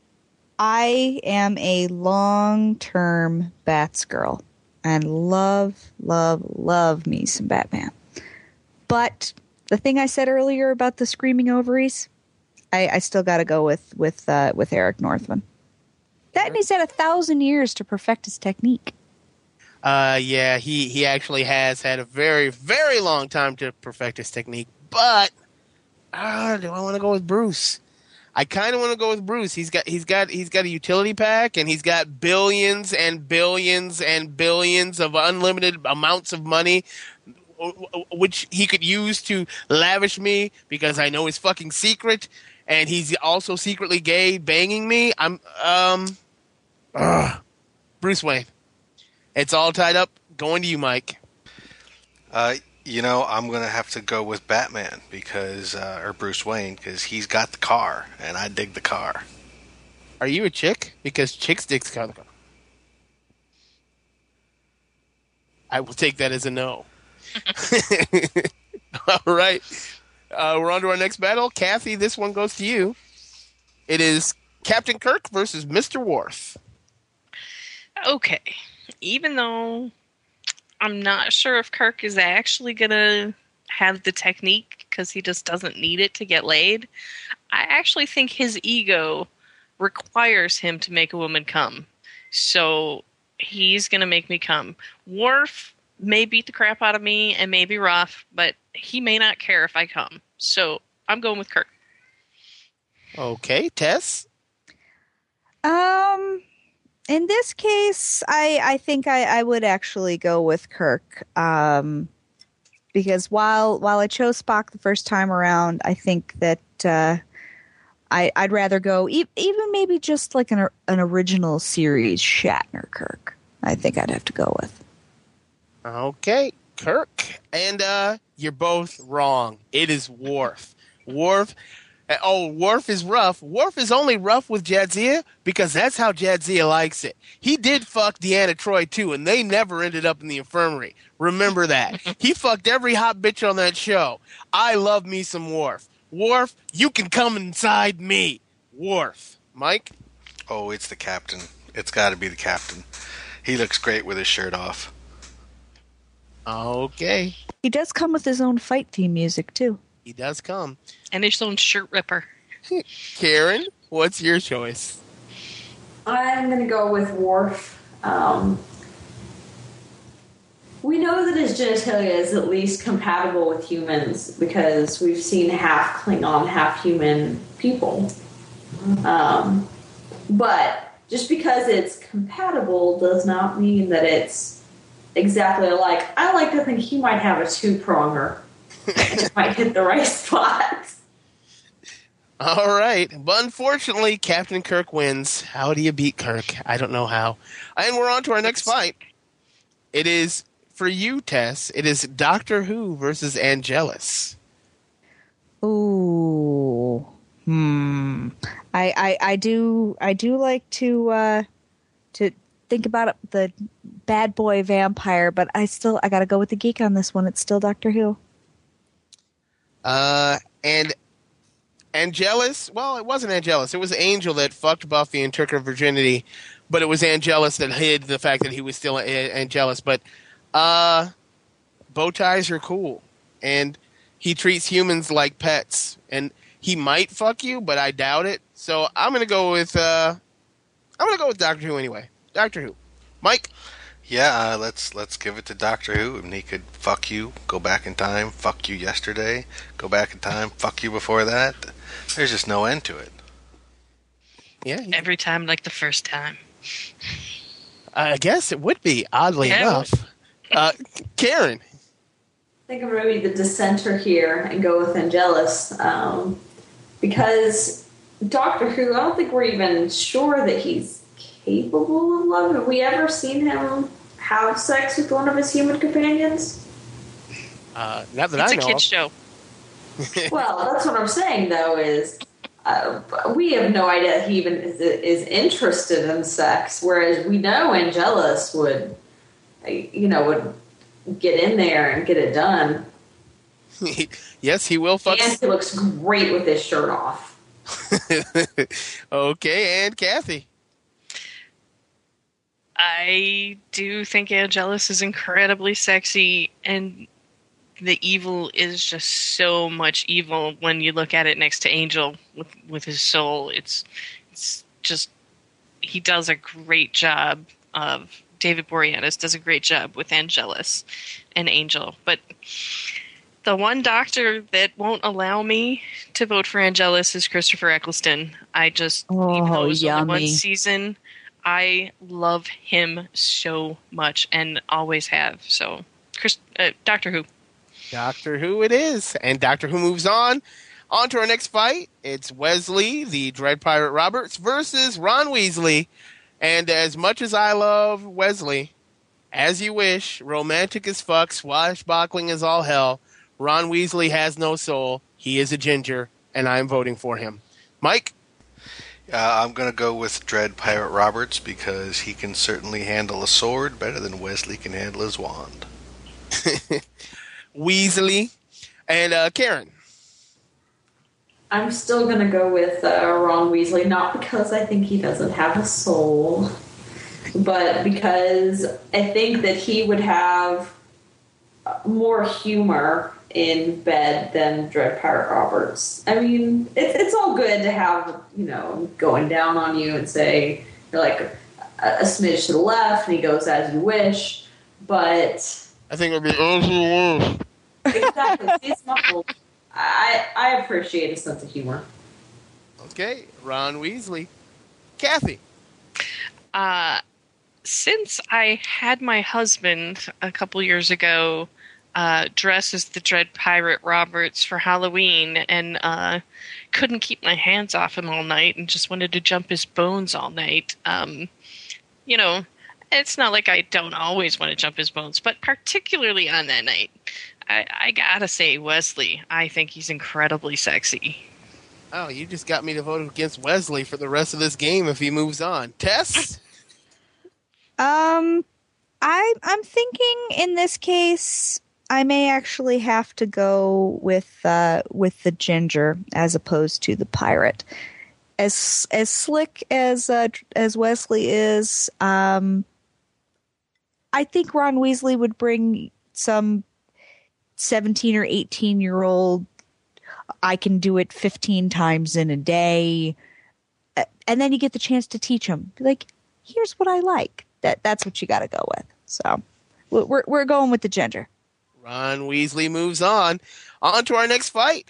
[SPEAKER 3] I am a long-term Bats girl and love, love, love me some Batman. But the thing I said earlier about the screaming ovaries, I, I still got to go with with uh, with Eric Northman. That he's had a thousand years to perfect his technique.
[SPEAKER 1] Uh, yeah, he, he actually has had a very, very long time to perfect his technique. But, uh, do I want to go with Bruce? I kind of want to go with Bruce. He's got he's got he's got a utility pack and he's got billions and billions and billions of unlimited amounts of money which he could use to lavish me because I know his fucking secret and he's also secretly gay banging me. I'm um Bruce Wayne. It's all tied up. Going to you, Mike.
[SPEAKER 2] Uh, you know, I'm gonna have to go with Batman because, uh, or Bruce Wayne, because he's got the car, and I dig the car.
[SPEAKER 1] Are you a chick? Because chicks dig the car. I will take that as a no. All right. Uh, we're on to our next battle. Kathy, this one goes to you. It is Captain Kirk versus Mr. Worf.
[SPEAKER 4] Okay. Even though I'm not sure if Kirk is actually going to have the technique because he just doesn't need it to get laid, I actually think his ego requires him to make a woman come. So he's going to make me come. Worf may beat the crap out of me and may be rough, but he may not care if I come. So I'm going with Kirk.
[SPEAKER 1] Okay, Tess.
[SPEAKER 3] Um, in this case, I I think I, I would actually go with Kirk. Um, because while while I chose Spock the first time around, I think that uh, I I'd rather go e- even maybe just like an an original series Shatner Kirk. I think I'd have to go with.
[SPEAKER 1] Okay, Kirk. And uh you're both wrong. It is Worf. Worf Oh, Worf is rough. Worf is only rough with Jadzia because that's how Jadzia likes it. He did fuck Deanna Troi too, and they never ended up in the infirmary. Remember that. he fucked every hot bitch on that show. I love me some Worf. Worf, you can come inside me. Worf. Mike?
[SPEAKER 2] Oh, it's the captain. It's got to be the captain. He looks great with his shirt off.
[SPEAKER 1] Okay.
[SPEAKER 3] He does come with his own fight theme music too.
[SPEAKER 1] He does come.
[SPEAKER 4] And his own shirt ripper.
[SPEAKER 1] Karen, what's your choice?
[SPEAKER 5] I'm going to go with Worf. Um, we know that his genitalia is at least compatible with humans because we've seen half Klingon, half human people. Um, but just because it's compatible does not mean that it's exactly alike. I like to think he might have a two pronger. it might hit the right spot.
[SPEAKER 1] All right. But unfortunately, Captain Kirk wins. How do you beat Kirk? I don't know how. And we're on to our next fight. It is for you, Tess. It is Doctor Who versus Angelus.
[SPEAKER 3] Ooh. Hmm. I, I I do I do like to uh to think about the bad boy vampire, but I still I got to go with the geek on this one. It's still Doctor Who.
[SPEAKER 1] Uh, and Angelus, well, it wasn't Angelus. It was Angel that fucked Buffy and took her virginity, but it was Angelus that hid the fact that he was still Angelus. But uh, bow ties are cool, and he treats humans like pets, and he might fuck you, but I doubt it. So I'm gonna go with uh, I'm gonna go with Doctor Who anyway. Doctor Who, Mike.
[SPEAKER 2] Yeah, uh, let's let's give it to Doctor Who, and he could fuck you, go back in time, fuck you yesterday, go back in time, fuck you before that. There's just no end to it.
[SPEAKER 1] Yeah, he-
[SPEAKER 4] Every time, like the first time.
[SPEAKER 1] I guess it would be oddly
[SPEAKER 4] Yeah.
[SPEAKER 1] enough. Uh, Karen.
[SPEAKER 5] I think I'm going to be the dissenter here and go with Angelus um, because Doctor Who, I don't think we're even sure that he's capable of love. Have we ever seen him have sex with one of his human companions?
[SPEAKER 1] Uh, not that
[SPEAKER 4] It's
[SPEAKER 1] I
[SPEAKER 4] a
[SPEAKER 1] know.
[SPEAKER 4] kid
[SPEAKER 1] of.
[SPEAKER 4] show.
[SPEAKER 5] well, that's what I'm saying, though, is uh, we have no idea he even is, is interested in sex, whereas we know Angelus would, you know, would get in there and get it done.
[SPEAKER 1] yes, he will fuck.
[SPEAKER 5] And he looks great with his shirt off.
[SPEAKER 1] okay, and Kathy.
[SPEAKER 4] I do think Angelus is incredibly sexy, and the evil is just so much evil when you look at it next to Angel with with his soul. It's it's just he does a great job of David Boreanaz does a great job with Angelus and Angel, but the one doctor that won't allow me to vote for Angelus is Christopher Eccleston. I just even though
[SPEAKER 3] Oh,
[SPEAKER 4] it was only one season, I love him so much and always have. So, Chris, uh, Doctor Who.
[SPEAKER 1] Doctor Who it is. And Doctor Who moves on. On to our next fight. It's Wesley, the Dread Pirate Roberts, versus Ron Weasley. And as much as I love Wesley, as you wish, romantic as fuck, swashbuckling as all hell, Ron Weasley has no soul. He is a ginger, and I'm voting for him. Mike?
[SPEAKER 2] Uh, I'm going to go with Dread Pirate Roberts because he can certainly handle a sword better than Wesley can handle his wand.
[SPEAKER 1] Weasley. And uh, Karen?
[SPEAKER 5] I'm still going to go with uh, Ron Weasley, not because I think he doesn't have a soul, but because I think that he would have more humor in bed than Dread Pirate Roberts. I mean, it's it's all good to have, you know, going down on you and say you're like a, a smidge to the left and he goes as you wish, but
[SPEAKER 1] I think it would be as you wish.
[SPEAKER 5] exactly, it's muffled. I I appreciate a sense of humor.
[SPEAKER 1] Okay, Ron Weasley. Kathy?
[SPEAKER 4] Uh, since I had my husband a couple years ago uh, dress as the Dread Pirate Roberts for Halloween and uh, couldn't keep my hands off him all night and just wanted to jump his bones all night, um, you know, it's not like I don't always want to jump his bones, but particularly on that night, I, I gotta say, Wesley, I think he's incredibly sexy.
[SPEAKER 1] Oh, you just got me to vote against Wesley for the rest of this game if he moves on. Tess?
[SPEAKER 3] Um, I I'm thinking in this case I may actually have to go with uh, with the ginger as opposed to the pirate. As as slick as uh, as Wesley is, um, I think Ron Weasley would bring some seventeen or eighteen year old. I can do it fifteen times in a day, Uh, and then you get the chance to teach them Be like, here's what I like. That that's what you got to go with. So we're we're- we're going with the gender
[SPEAKER 1] Ron Weasley moves on. On to our next fight.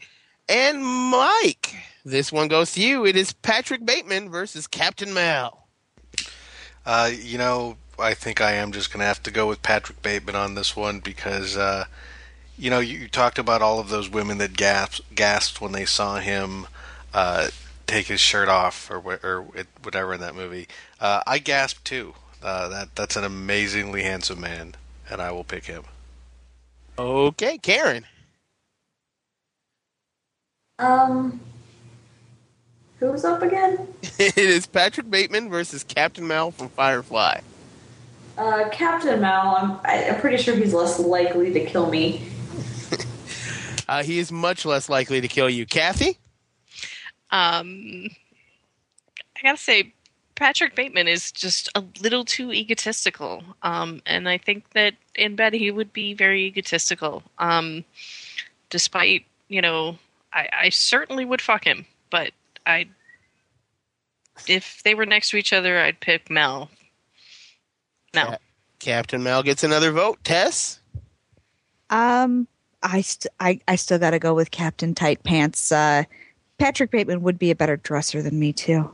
[SPEAKER 1] And Mike, this one goes to you. It is Patrick Bateman versus Captain Mal.
[SPEAKER 2] Uh, you know, I think I am just going to have to go with Patrick Bateman on this one because, uh, you know, you, you, talked about all of those women that gasped, gasped when they saw him uh, take his shirt off or, or whatever in that movie. Uh, I gasped too. Uh, that that's an amazingly handsome man, and I will pick him.
[SPEAKER 1] Okay, Karen.
[SPEAKER 5] Um, who's up again?
[SPEAKER 1] it is Patrick Bateman versus Captain Mal from Firefly.
[SPEAKER 5] Uh, Captain Mal, I'm, I'm pretty sure he's less likely to kill me.
[SPEAKER 1] Uh, he is much less likely to kill you. Kathy?
[SPEAKER 4] Um, I gotta say, Patrick Bateman is just a little too egotistical. Um, and I think that in bed he would be very egotistical. Um, despite, you know, I, I certainly would fuck him, but I, if they were next to each other, I'd pick Mel no.
[SPEAKER 1] Captain Mel gets another vote. Tess?
[SPEAKER 3] Um, I, st- I, I still got to go with Captain Tight Pants. Uh, Patrick Bateman would be a better dresser than me, too.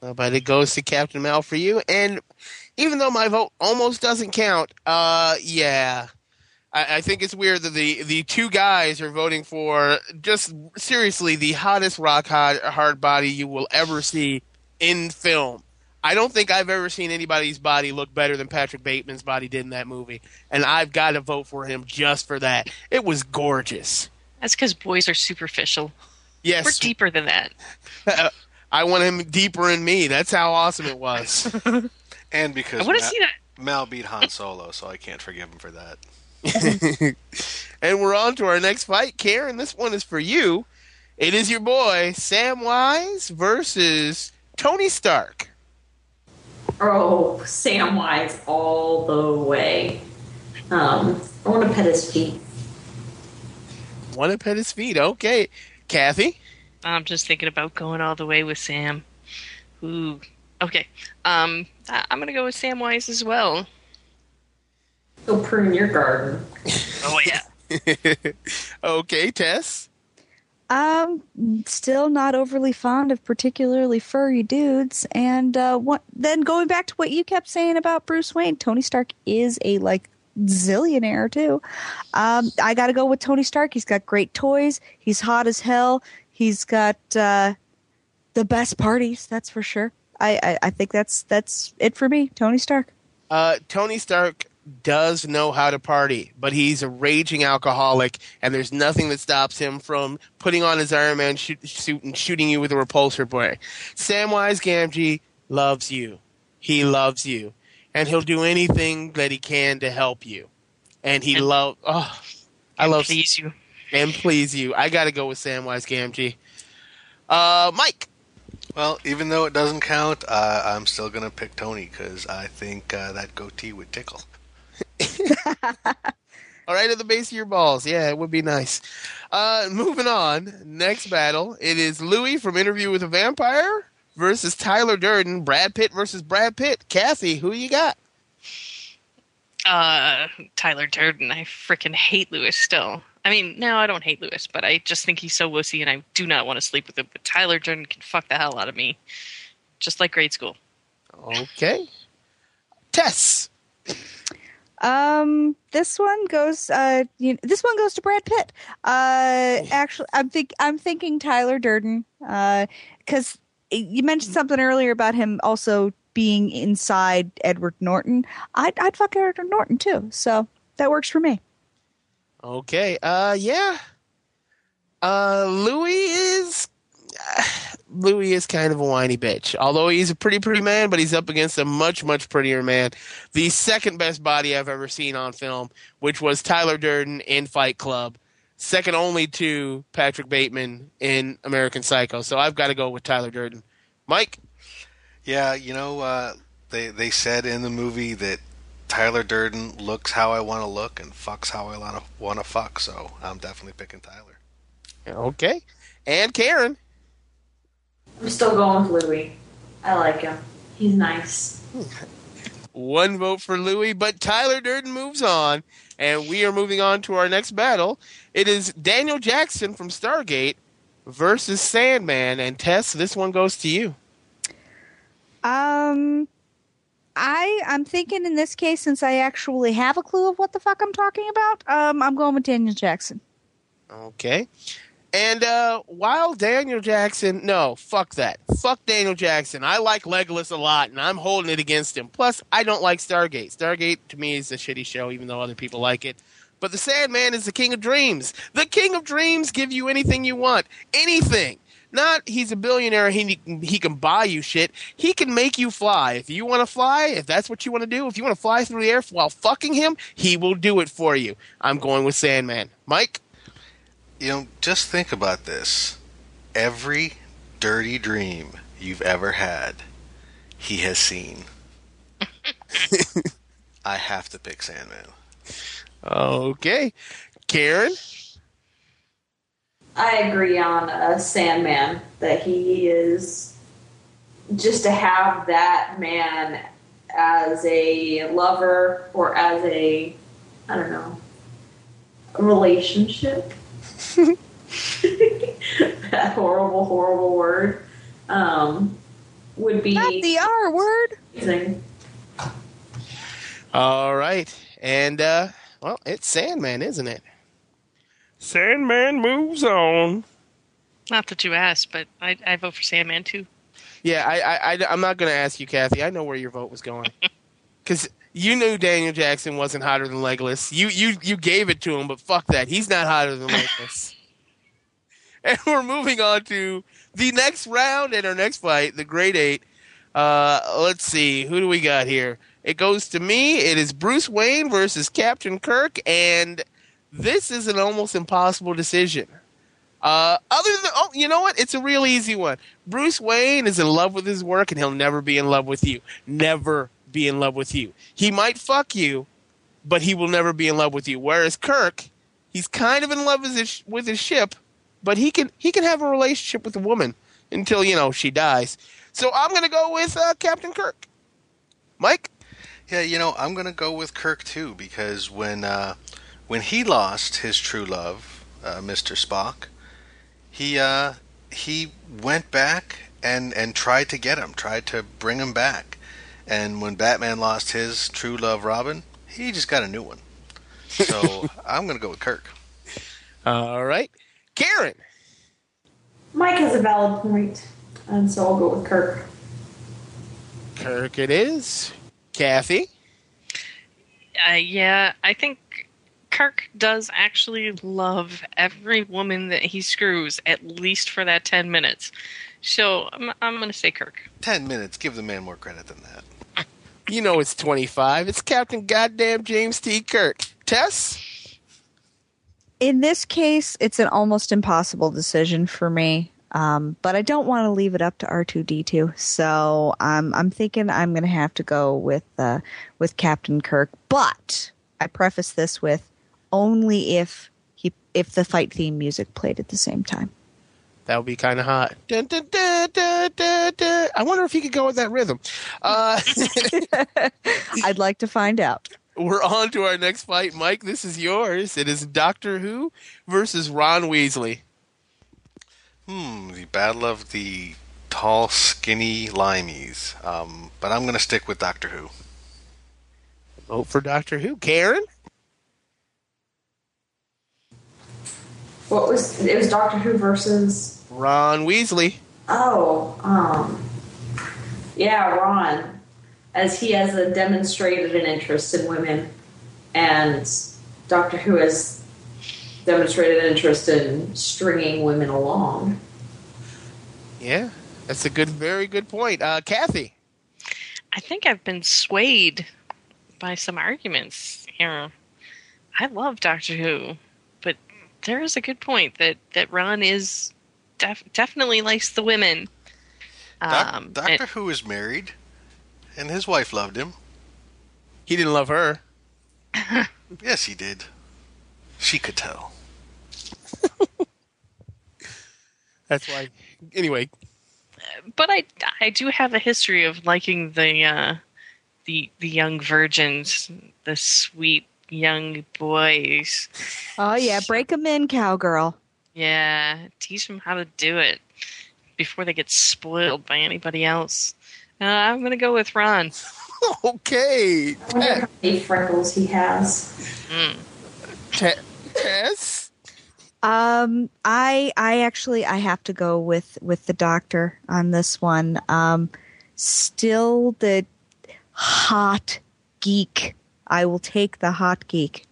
[SPEAKER 1] But it goes to Captain Mal for you. And even though my vote almost doesn't count, uh, yeah. I, I think it's weird that the, the two guys are voting for just seriously the hottest rock hard, hard body you will ever see in film. I don't think I've ever seen anybody's body look better than Patrick Bateman's body did in that movie, and I've got to vote for him just for that. It was gorgeous.
[SPEAKER 4] That's because boys are superficial.
[SPEAKER 1] Yes,
[SPEAKER 4] we're deeper than that.
[SPEAKER 1] I want him deeper in me. That's how awesome it was.
[SPEAKER 2] and because
[SPEAKER 4] I want to see that.
[SPEAKER 2] Mal beat Han Solo, so I can't forgive him for that.
[SPEAKER 1] and we're on to our next fight, Karen. This one is for you. It is your boy Samwise versus Tony Stark.
[SPEAKER 5] Oh, Samwise all the way. Um, I want to pet his feet.
[SPEAKER 1] Want to pet his feet? Okay, Kathy.
[SPEAKER 4] I'm just thinking about going all the way with Sam. Ooh. Okay. Um, I'm gonna go with Samwise as well.
[SPEAKER 5] Go prune your garden.
[SPEAKER 4] oh yeah.
[SPEAKER 1] okay, Tess.
[SPEAKER 3] Um, still not overly fond of particularly furry dudes. And uh, what, then going back to what you kept saying about Bruce Wayne, Tony Stark is a like zillionaire too. Um, I got to go with Tony Stark. He's got great toys. He's hot as hell. He's got uh, the best parties. That's for sure. I, I, I think that's that's it for me. Tony Stark.
[SPEAKER 1] Uh, Tony Stark does know how to party, but he's a raging alcoholic, and there's nothing that stops him from putting on his Iron Man shoot, suit and shooting you with a repulsor boy. Samwise Gamgee loves you. He loves you, and he'll do anything that he can to help you. And he love. Oh, I love
[SPEAKER 4] please you
[SPEAKER 1] and please you. I got to go with Samwise Gamgee. Uh, Mike.
[SPEAKER 2] Well, even though it doesn't count, uh, I'm still going to pick Tony because I think uh, that goatee would tickle.
[SPEAKER 1] All right, at the base of your balls. Yeah, it would be nice. Uh, moving on. Next battle. It is Louis from Interview with a Vampire versus Tyler Durden. Brad Pitt versus Brad Pitt. Kathy, who you got?
[SPEAKER 4] Uh, Tyler Durden. I freaking hate Louis still. I mean, no, I don't hate Louis, but I just think he's so wussy, and I do not want to sleep with him. But Tyler Durden can fuck the hell out of me, just like grade school.
[SPEAKER 1] Okay. Tess.
[SPEAKER 3] Um, this one goes. Uh, you know, this one goes to Brad Pitt. Uh, actually, I'm think I'm thinking Tyler Durden. Uh, because you mentioned something earlier about him also being inside Edward Norton. I'd I'd fuck Edward Norton too. So that works for me.
[SPEAKER 1] Okay. Uh, yeah. Uh, Louis is Louis is kind of a whiny bitch. Although he's a pretty pretty man, but he's up against a much much prettier man. The second best body I've ever seen on film, which was Tyler Durden in Fight Club, second only to Patrick Bateman in American Psycho. So I've got to go with Tyler Durden. Mike.
[SPEAKER 2] Yeah, you know, uh, they they said in the movie that Tyler Durden looks how I want to look and fucks how I want to want to fuck. So I'm definitely picking Tyler.
[SPEAKER 1] Okay, and Karen.
[SPEAKER 5] I'm still going with Louis. I like him. He's nice.
[SPEAKER 1] One vote for Louis, but Tyler Durden moves on. And we are moving on to our next battle. It is Daniel Jackson from Stargate versus Sandman. And Tess, this one goes to you.
[SPEAKER 3] Um, I I'm thinking in this case, since I actually have a clue of what the fuck I'm talking about, um, I'm going with Daniel Jackson.
[SPEAKER 1] Okay. And uh, while Daniel Jackson, no, fuck that. Fuck Daniel Jackson. I like Legolas a lot, and I'm holding it against him. Plus, I don't like Stargate. Stargate, to me, is a shitty show, even though other people like it. But the Sandman is the king of dreams. The king of dreams give you anything you want. Anything. Not he's a billionaire. He he can buy you shit. He can make you fly. If you want to fly, if that's what you want to do, if you want to fly through the air while fucking him, he will do it for you. I'm going with Sandman. Mike.
[SPEAKER 2] You know, just think about this. Every dirty dream you've ever had, he has seen. I have to pick Sandman.
[SPEAKER 1] Okay, Karen.
[SPEAKER 5] I agree on uh, Sandman that he is just to have that man as a lover or as a I don't know relationship. That horrible, horrible word um, would be
[SPEAKER 3] Not the R word.
[SPEAKER 5] amazing.
[SPEAKER 1] All right, and uh, well, it's Sandman, isn't it? Sandman moves on.
[SPEAKER 4] Not that you asked, but I, I vote for Sandman too.
[SPEAKER 1] Yeah, I, I, I I'm not going to ask you, Kathy. I know where your vote was going because you knew Daniel Jackson wasn't hotter than Legolas. You, you, you gave it to him, but fuck that. He's not hotter than Legolas. and we're moving on to the next round and our next fight, the Great Eight. Uh, let's see, who do we got here? It goes to me. It is Bruce Wayne versus Captain Kirk, and this is an almost impossible decision. Uh, other than oh, you know what? It's a real easy one. Bruce Wayne is in love with his work, and he'll never be in love with you. Never be in love with you. He might fuck you, but he will never be in love with you. Whereas Kirk, he's kind of in love with his with his ship, but he can he can have a relationship with a woman until you know she dies. So I'm gonna go with uh, Captain Kirk. Mike.
[SPEAKER 2] Yeah, you know, I'm to go with Kirk too because when uh, when he lost his true love, uh, Mr. Spock, he uh, he went back and and tried to get him, tried to bring him back. And when Batman lost his true love, Robin, he just got a new one. So I'm going to go with Kirk.
[SPEAKER 1] All right, Karen.
[SPEAKER 5] Mike has a valid point, and so I'll go with Kirk.
[SPEAKER 1] Kirk, it is. Kathy.
[SPEAKER 4] Uh, yeah, I think Kirk does actually love every woman that he screws, at least for that 10 minutes. So I'm, I'm going to say Kirk.
[SPEAKER 2] Ten minutes. Give the man more credit than that.
[SPEAKER 1] You know it's 25. It's Captain Goddamn James T. Kirk. Tess?
[SPEAKER 3] In this case, it's an almost impossible decision for me. Um, but I don't want to leave it up to R2D2. So I'm I'm thinking I'm going to have to go with uh, with Captain Kirk. But I preface this with only if he if the fight theme music played at the same time.
[SPEAKER 1] That would be kind of hot. Dun, dun, dun, dun, dun, dun. I wonder if he could go with that rhythm. Uh,
[SPEAKER 3] I'd like to find out.
[SPEAKER 1] we're on to our next fight. Mike, this is yours. It is Doctor Who versus Ron Weasley.
[SPEAKER 2] Hmm, the battle of the tall, skinny limeys. Um, but I'm going to stick with Doctor Who.
[SPEAKER 1] Vote for Doctor Who. Karen?
[SPEAKER 5] What was it? Was Doctor Who versus?
[SPEAKER 1] Ron Weasley.
[SPEAKER 5] Oh, um, yeah, Ron, as he has a demonstrated an interest in women, and Doctor Who has demonstrated an interest in stringing women along.
[SPEAKER 1] Yeah, that's a good, very good point. Uh, Kathy?
[SPEAKER 4] I think I've been swayed by some arguments here. I love Doctor Who, but there is a good point that, that Ron is def- definitely likes the women.
[SPEAKER 2] Doc-
[SPEAKER 4] Um,
[SPEAKER 2] Doctor
[SPEAKER 4] and-
[SPEAKER 2] Who is married, and his wife loved him.
[SPEAKER 1] He didn't love her.
[SPEAKER 2] Yes, he did. She could tell.
[SPEAKER 1] That's why. Anyway,
[SPEAKER 4] but I I do have a history of liking the uh, the the young virgins, the sweet young boys.
[SPEAKER 3] Oh yeah, break them in, cowgirl.
[SPEAKER 4] Yeah, teach them how to do it before they get spoiled by anybody else. Uh, I'm gonna go with Ron.
[SPEAKER 1] Okay.
[SPEAKER 5] I wonder how many freckles he has.
[SPEAKER 4] Mm.
[SPEAKER 1] Te- Tess?
[SPEAKER 3] Um, I I actually I have to go with with the doctor on this one. Um, still the hot geek. I will take the hot geek.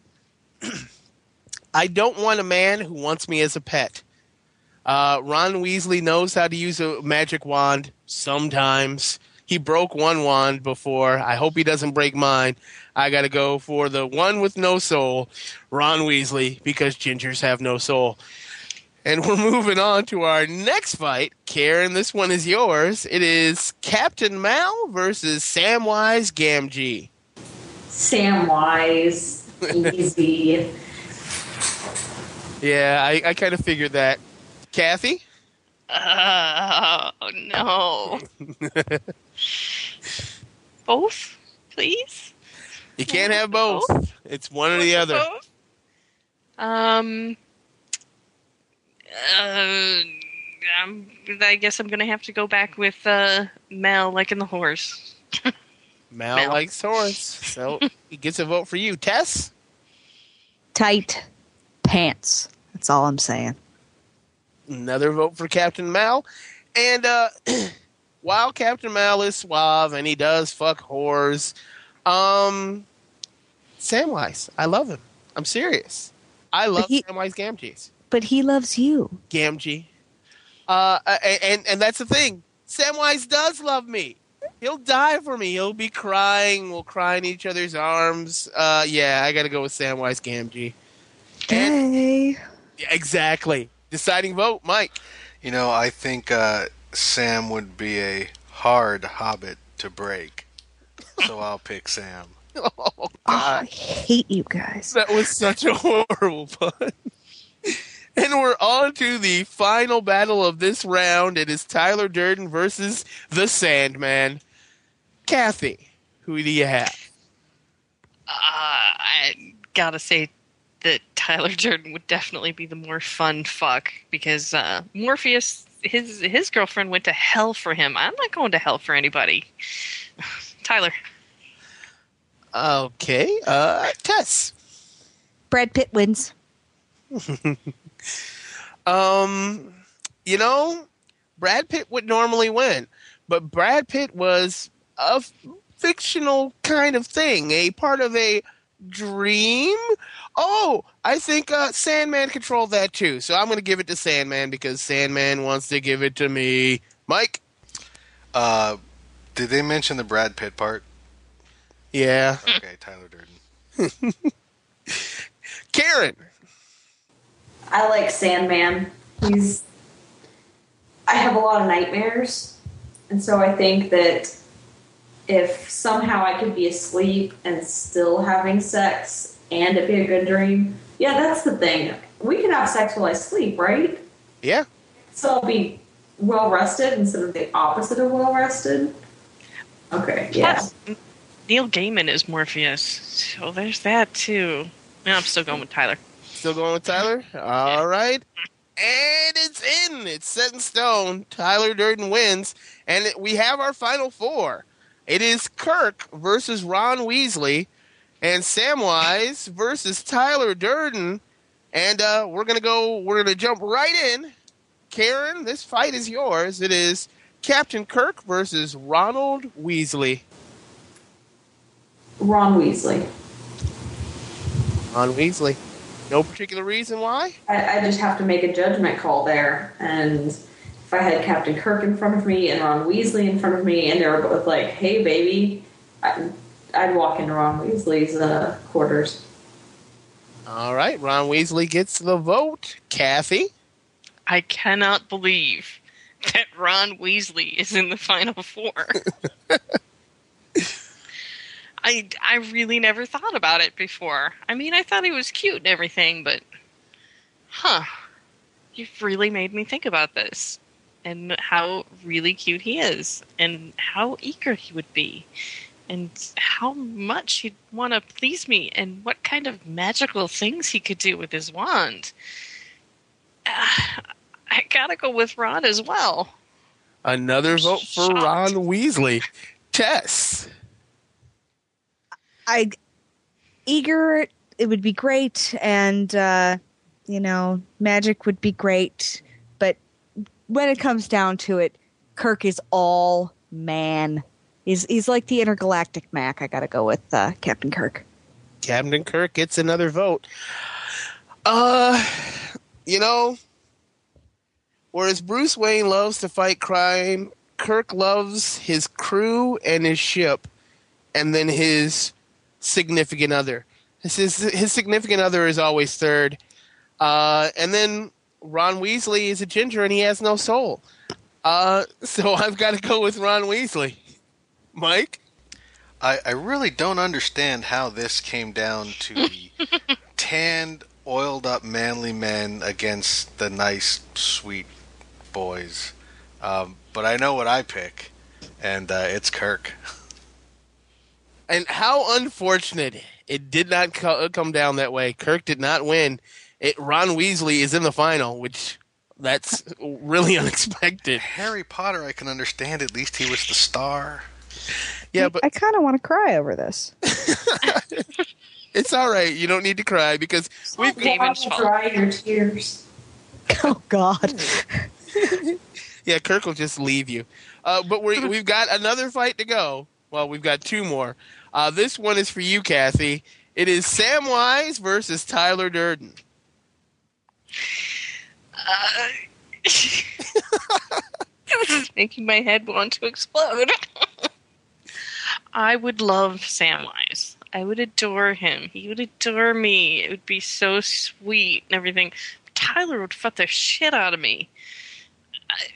[SPEAKER 1] I don't want a man who wants me as a pet. Uh, Ron Weasley knows how to use a magic wand sometimes. He broke one wand before. I hope he doesn't break mine. I got to go for the one with no soul, Ron Weasley, because gingers have no soul. And we're moving on to our next fight. Karen, this one is yours. It is Captain Mal versus Samwise Gamgee.
[SPEAKER 5] Samwise, easy.
[SPEAKER 1] Yeah, I, I kind of figured that. Kathy?
[SPEAKER 4] Oh no. Both, please.
[SPEAKER 1] You can't have both. It's one or the other.
[SPEAKER 4] Both? Um. Uh, I'm, I guess I'm gonna have to go back with uh, Mel, like in the horse.
[SPEAKER 1] Mel,
[SPEAKER 4] Mal.
[SPEAKER 1] likes horse, so he gets a vote for you. Tess?
[SPEAKER 3] Tight pants. That's all I'm saying.
[SPEAKER 1] Another vote for Captain Mal. And uh, while Captain Mal is suave and he does fuck whores, um, Samwise, I love him. I'm serious. I love
[SPEAKER 3] he-
[SPEAKER 1] Samwise Gamgee.
[SPEAKER 3] But he loves you.
[SPEAKER 1] Gamgee. Uh, a- and and that's the thing. Samwise does love me. He'll die for me. He'll be crying. We'll cry in each other's arms. Uh, yeah, I got to go with Samwise Gamgee. And-
[SPEAKER 3] Hey.
[SPEAKER 1] Yeah, exactly. Deciding vote, Mike.
[SPEAKER 2] You know, I think uh, Sam would be a hard hobbit to break. So I'll pick Sam.
[SPEAKER 1] Oh,
[SPEAKER 3] Oh, I hate you guys.
[SPEAKER 1] That was such a horrible pun. And we're on to the final battle of this round. It is Tyler Durden versus the Sandman. Kathy, who do you have?
[SPEAKER 4] Uh, I gotta say that Tyler Durden would definitely be the more fun fuck because uh, Morpheus, his his girlfriend went to hell for him. I'm not going to hell for anybody. Tyler,
[SPEAKER 1] Okay, uh, Tess.
[SPEAKER 3] Brad Pitt wins.
[SPEAKER 1] Um, you know, Brad Pitt would normally win, but Brad Pitt was a f- fictional kind of thing, a part of a dream. Oh, I think uh, Sandman controlled that too, so I'm going to give it to Sandman because Sandman wants to give it to me. Mike?
[SPEAKER 2] Uh, did they mention the Brad Pitt part?
[SPEAKER 1] Yeah.
[SPEAKER 2] Okay, Tyler Durden.
[SPEAKER 1] Karen?
[SPEAKER 5] I like Sandman. He's. I have a lot of nightmares, and so I think that if somehow I could be asleep and still having sex and it be a good dream, yeah, that's the thing. We can have sex while I sleep, right?
[SPEAKER 1] Yeah.
[SPEAKER 5] So I'll be well rested instead of the opposite of well rested. Okay, yeah.
[SPEAKER 4] Neil Gaiman is Morpheus, so there's that too. No, I'm still going with Tyler.
[SPEAKER 1] Still going with Tyler? All right. And it's in. It's set in stone. Tyler Durden wins. And we have our final four. It is Kirk versus Ron Weasley and Samwise versus Tyler Durden. And uh, we're going to go, we're going to jump right in. Karen, this fight is yours. It is Captain Kirk versus Ronald Weasley.
[SPEAKER 5] Ron Weasley.
[SPEAKER 1] Ron Weasley. No particular reason why?
[SPEAKER 5] I, I just have to make a judgment call there. And I had Captain Kirk in front of me and Ron Weasley in front of me, and they were both like, "Hey, baby," I, I'd walk into Ron Weasley's uh, quarters.
[SPEAKER 1] All right. Ron Weasley gets the vote. Kathy?
[SPEAKER 4] I cannot believe that Ron Weasley is in the final four. I I really never thought about it before. I mean, I thought he was cute and everything, but huh. You've really made me think about this and how really cute he is and how eager he would be. and how much he'd want to please me and what kind of magical things he could do with his wand. Uh, I gotta go with Ron as well.
[SPEAKER 1] Another vote for
[SPEAKER 4] Shocked.
[SPEAKER 1] Ron Weasley. Tess.
[SPEAKER 3] I eager it would be great and uh you know magic would be great but when it comes down to it kirk is all man he's he's like the intergalactic mac i gotta go with uh captain kirk
[SPEAKER 1] Captain Kirk gets another vote. Uh, you know, whereas Bruce Wayne loves to fight crime, Kirk loves his crew and his ship, and then his significant other. His his, his significant other is always third, uh, and then Ron Weasley is a ginger and he has no soul. Uh, so I've got to go with Ron Weasley. Mike.
[SPEAKER 2] I, I really don't understand how this came down to the tanned, oiled up, manly men against the nice, sweet boys. Um, but I know what I pick, and uh, it's Kirk.
[SPEAKER 1] And how unfortunate it did not co- come down that way. Kirk did not win. It Ron Weasley is in the final, which that's really unexpected.
[SPEAKER 2] Harry Potter, I can understand. At least he was the star.
[SPEAKER 1] Yeah, but
[SPEAKER 3] i kind of want to cry over this
[SPEAKER 1] it's all right. You don't need to cry because we've
[SPEAKER 4] David's
[SPEAKER 5] Why
[SPEAKER 4] fault.
[SPEAKER 5] dry your tears.
[SPEAKER 3] oh god
[SPEAKER 1] yeah, Kirk will just leave you. Uh, but we we've got another fight to go. Well, we've got two more. Uh, this one is for you, Kathy. It is Samwise versus Tyler Durden.
[SPEAKER 4] Uh, this is making my head want to explode. I would love Samwise. I would adore him. He would adore me. It would be so sweet and everything. Tyler would fuck the shit out of me. I-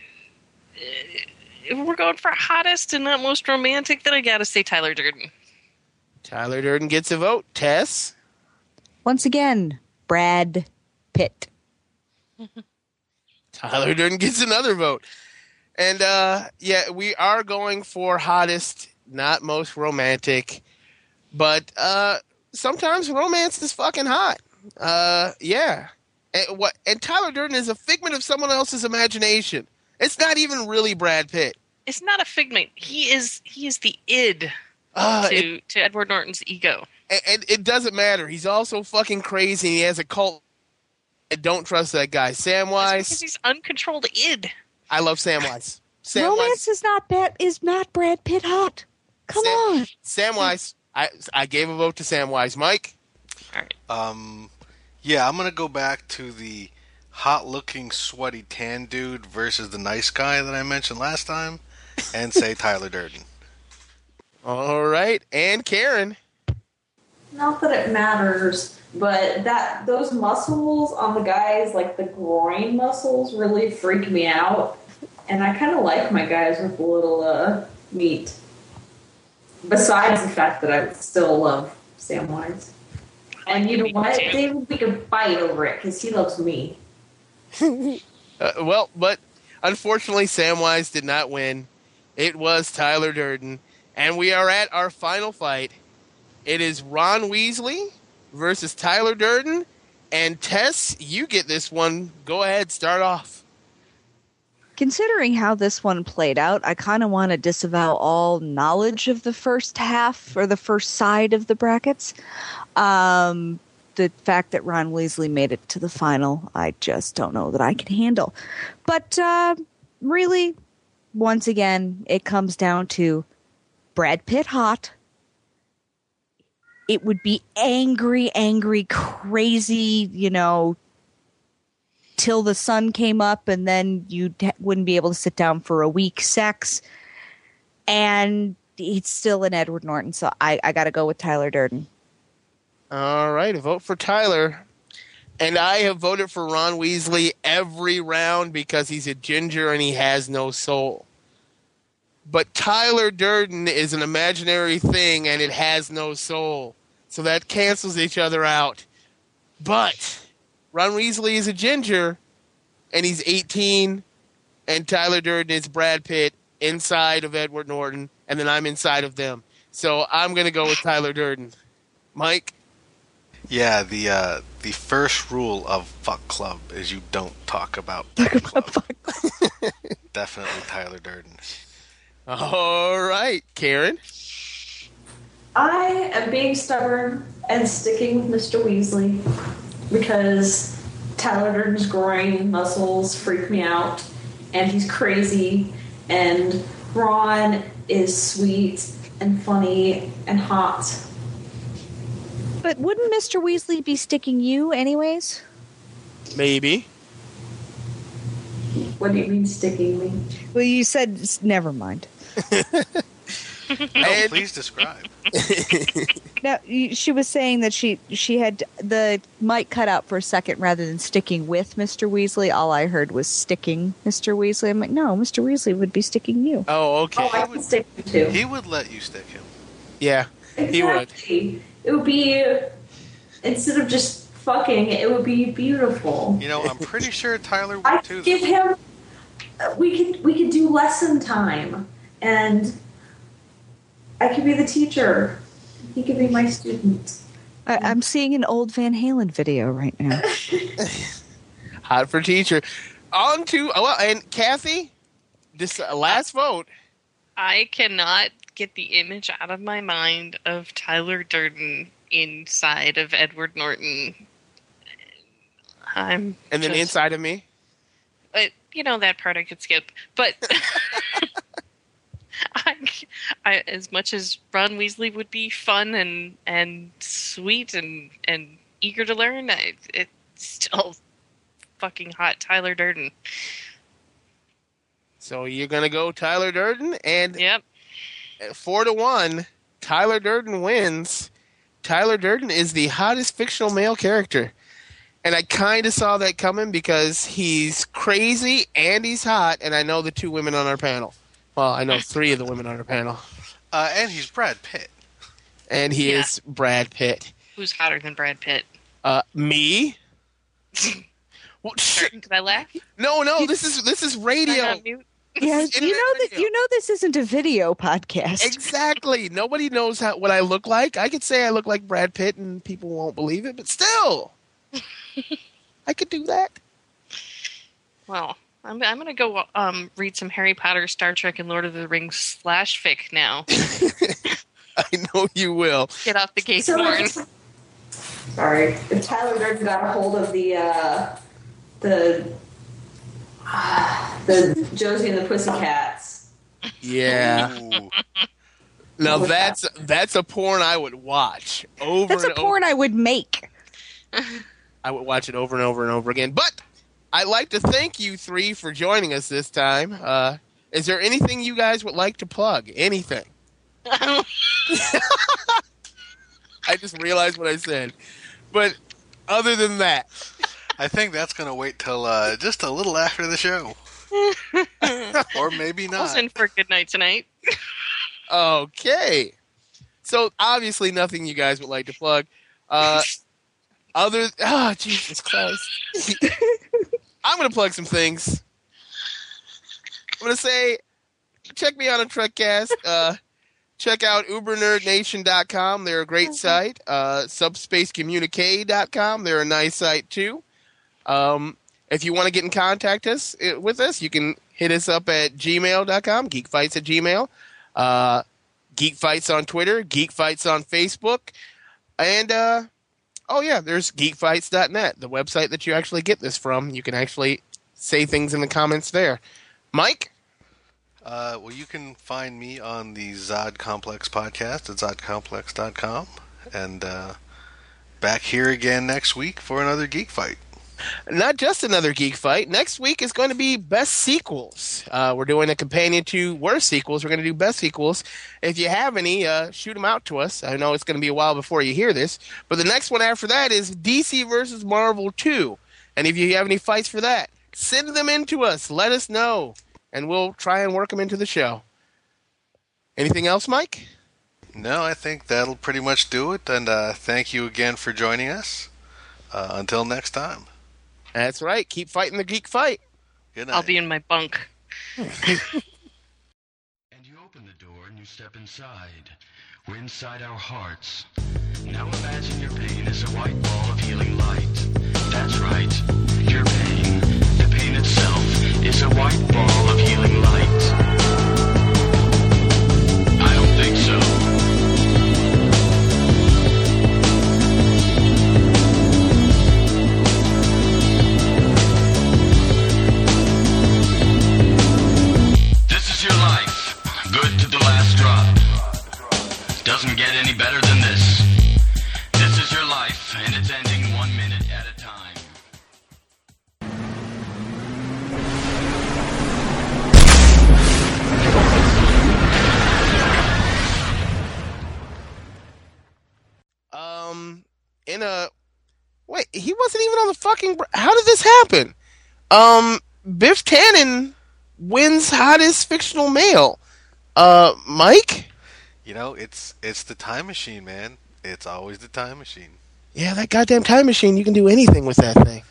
[SPEAKER 4] If we're going for hottest and not most romantic, then I gotta say Tyler Durden.
[SPEAKER 1] Tyler Durden gets a vote. Tess.
[SPEAKER 3] once again brad pitt
[SPEAKER 1] Tyler Durden gets another vote. And uh, yeah, we are going for hottest, not most romantic. But uh, sometimes romance is fucking hot. Uh, yeah. And what? And Tyler Durden is a figment of someone else's imagination. It's not even really Brad Pitt.
[SPEAKER 4] It's not a figment. He is he is the id
[SPEAKER 1] Uh, it-
[SPEAKER 4] to, to Edward Norton's ego.
[SPEAKER 1] and, and it doesn't matter. He's also fucking crazy. He has a cult. I don't trust that guy.
[SPEAKER 4] It's because
[SPEAKER 1] Samwise.
[SPEAKER 4] he's uncontrolled id.
[SPEAKER 1] I love Samwise. Samwise.
[SPEAKER 3] romance is not bad is not brad pitt hot come
[SPEAKER 1] Sam-
[SPEAKER 3] on
[SPEAKER 1] Samwise. I I gave a vote to Samwise. Mike.
[SPEAKER 4] All right.
[SPEAKER 2] Um, yeah, I'm gonna go back to the hot-looking, sweaty, tan dude versus the nice guy that I mentioned last time, and say Tyler Durden.
[SPEAKER 1] All right, and Karen.
[SPEAKER 5] Not that it matters, but that those muscles on the guys, like the groin muscles, really freak me out. And I kind of like my guys with a little uh, meat. Besides the fact that I still love Samwise. And you know what?
[SPEAKER 4] too.
[SPEAKER 5] David, we could fight over it because he loves me.
[SPEAKER 1] Uh, well, but unfortunately, Samwise did not win. It was Tyler Durden, and we are at our final fight. It is Ron Weasley versus Tyler Durden, and Tess, you get this one. Go ahead, start off.
[SPEAKER 3] considering how this one played out, I kind of want to disavow all knowledge of the first half or the first side of the brackets. Um, the fact that Ron Weasley made it to the final, I just don't know that I can handle. But uh, really, once again, it comes down to Brad Pitt hot. It would be angry, angry, crazy, you know, till the sun came up and then you wouldn't be able to sit down for a week sex and it's still in edward norton so i, I gotta go with tyler durden
[SPEAKER 1] All right, vote for Tyler. And I have voted for Ron Weasley every round because he's a ginger and he has no soul. But Tyler Durden is an imaginary thing and it has no soul. So that cancels each other out. But Ron Weasley is a ginger and he's 18 and Tyler Durden is Brad Pitt inside of Edward Norton and then I'm inside of them. So I'm going to go with Tyler Durden. Mike?
[SPEAKER 2] Yeah, the uh, the first rule of Fuck Club is you don't talk about Fuck Club. Definitely Tyler Durden.
[SPEAKER 1] All right, Karen.
[SPEAKER 5] I am being stubborn and sticking with Mr. Weasley because Tyler Durden's groin muscles freak me out, and he's crazy, and Ron is sweet and funny and hot.
[SPEAKER 3] But wouldn't Mr. Weasley be sticking you anyways?
[SPEAKER 1] Maybe.
[SPEAKER 5] What do you mean sticking me?
[SPEAKER 3] Well, you said never mind.
[SPEAKER 2] No,
[SPEAKER 1] And-
[SPEAKER 2] please describe.
[SPEAKER 3] Now she was saying that she she had the mic cut out for a second rather than sticking with Mr. Weasley. All I heard was sticking Mr. Weasley. I'm like, no, Mr. Weasley would be sticking you.
[SPEAKER 1] Oh, okay.
[SPEAKER 5] Oh, I would stick you too.
[SPEAKER 2] He would let you stick him.
[SPEAKER 1] yeah, he would.
[SPEAKER 5] It would be instead of just fucking, it would be beautiful.
[SPEAKER 2] You know, I'm pretty sure Tyler would
[SPEAKER 5] I
[SPEAKER 2] too.
[SPEAKER 5] could give him. We could we could do lesson time, and I could be the teacher. He could be my student.
[SPEAKER 3] I, I'm seeing an old Van Halen video right now.
[SPEAKER 1] Hot for teacher. On to, oh, well, and Kathy, this uh, last vote.
[SPEAKER 4] I cannot get the image out of my mind of Tyler Durden inside of Edward Norton. I'm
[SPEAKER 1] And then
[SPEAKER 4] just-
[SPEAKER 1] inside of me.
[SPEAKER 4] uh, you know that part I could skip, but I, I, as much as Ron Weasley would be fun and and sweet and and eager to learn, I, it's still fucking hot Tyler Durden.
[SPEAKER 1] So you're going to go Tyler Durden, and
[SPEAKER 4] Yep.
[SPEAKER 1] four to one, Tyler Durden wins. Tyler Durden is the hottest fictional male character. And I kind of saw that coming because he's crazy and he's hot, and I know the two women on our panel. Well, I know three of the women on our panel.
[SPEAKER 2] Uh, and he's Brad Pitt.
[SPEAKER 1] And he
[SPEAKER 4] Yeah.
[SPEAKER 1] is Brad Pitt.
[SPEAKER 4] Who's hotter than Brad Pitt?
[SPEAKER 1] Uh, me? Well, sh-
[SPEAKER 4] Sorry, I laugh?
[SPEAKER 1] no, no, this is this is radio.
[SPEAKER 4] on
[SPEAKER 3] yeah, you know that you know this isn't a video podcast.
[SPEAKER 1] Exactly. Nobody knows how, what I look like. I could say I look like Brad Pitt, and people won't believe it, but still, I could do that.
[SPEAKER 4] Well, I'm I'm gonna go um read some Harry Potter, Star Trek, and Lord of the Rings slash fic now.
[SPEAKER 1] I know you will.
[SPEAKER 4] Get off the gate,
[SPEAKER 5] So
[SPEAKER 4] Warren.
[SPEAKER 5] Sorry, if Tyler Durden got a hold of the uh, the the Josie and the Pussycats.
[SPEAKER 1] Yeah. Now
[SPEAKER 5] What was
[SPEAKER 1] that's that's a porn I would watch over
[SPEAKER 3] That's a
[SPEAKER 1] and
[SPEAKER 3] porn I would make.
[SPEAKER 1] I would watch it over and over and over again. But I'd like to thank you three for joining us this time. Uh, is there anything you guys would like to plug? Anything? I just realized what I said. But other than that,
[SPEAKER 2] I think that's going to wait till uh, just a little after the show. or maybe
[SPEAKER 4] I was
[SPEAKER 2] not.
[SPEAKER 4] in for a good night tonight.
[SPEAKER 1] Okay. So obviously nothing you guys would like to plug. Uh other oh Jesus Christ. I'm gonna plug some things. I'm gonna say check me out on Trekcast. Uh check out ubernerdnation.com. They're a great site. Uh subspacecommunique.com. They're a nice site too. Um if you want to get in contact us uh, with us, you can hit us up at gmail.com, geekfights at gmail. Uh, Geek Fights on Twitter, Geek Fights on Facebook, and uh, oh yeah, there's geekfights.net, the website that you actually get this from. You can actually say things in the comments there. Mike,
[SPEAKER 2] Uh, well, you can find me on the Zod Complex podcast at zodcomplex.com. And uh, back here again next week for another Geek Fight.
[SPEAKER 1] Not just another geek fight. Next week is going to be best sequels. Uh, we're doing a companion to worst sequels. We're going to do best sequels. If you have any, uh, shoot them out to us. I know it's going to be a while before you hear this, but the next one after that is DC versus Marvel 2. And if you have any fights for that, send them in to us. Let us know, and we'll try and work them into the show. Anything else, Mike?
[SPEAKER 2] No, I think that'll pretty much do it. And uh, thank you again for joining us. Uh, until next time.
[SPEAKER 1] That's right. Keep fighting the geek fight.
[SPEAKER 2] Good night.
[SPEAKER 4] I'll be in my bunk.
[SPEAKER 7] And you open the door and you step inside.
[SPEAKER 8] We're inside our hearts. Now imagine your pain is a white ball of healing light. That's right, your pain, the pain itself, is a white ball of healing light. Doesn't get any better than this. This is your life, and it's ending one minute at a time.
[SPEAKER 1] Um, in a wait, he wasn't even on the fucking. How did this happen? Um, Biff Tannen wins hottest fictional male. Uh, Mike.
[SPEAKER 2] You know, it's it's the time machine, man. It's always the time machine.
[SPEAKER 1] Yeah, that goddamn time machine. You can do anything with that thing.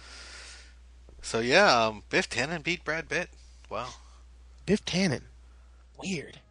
[SPEAKER 2] So yeah, um, Biff Tannen beat Brad Pitt. Wow.
[SPEAKER 1] Biff Tannen. Weird.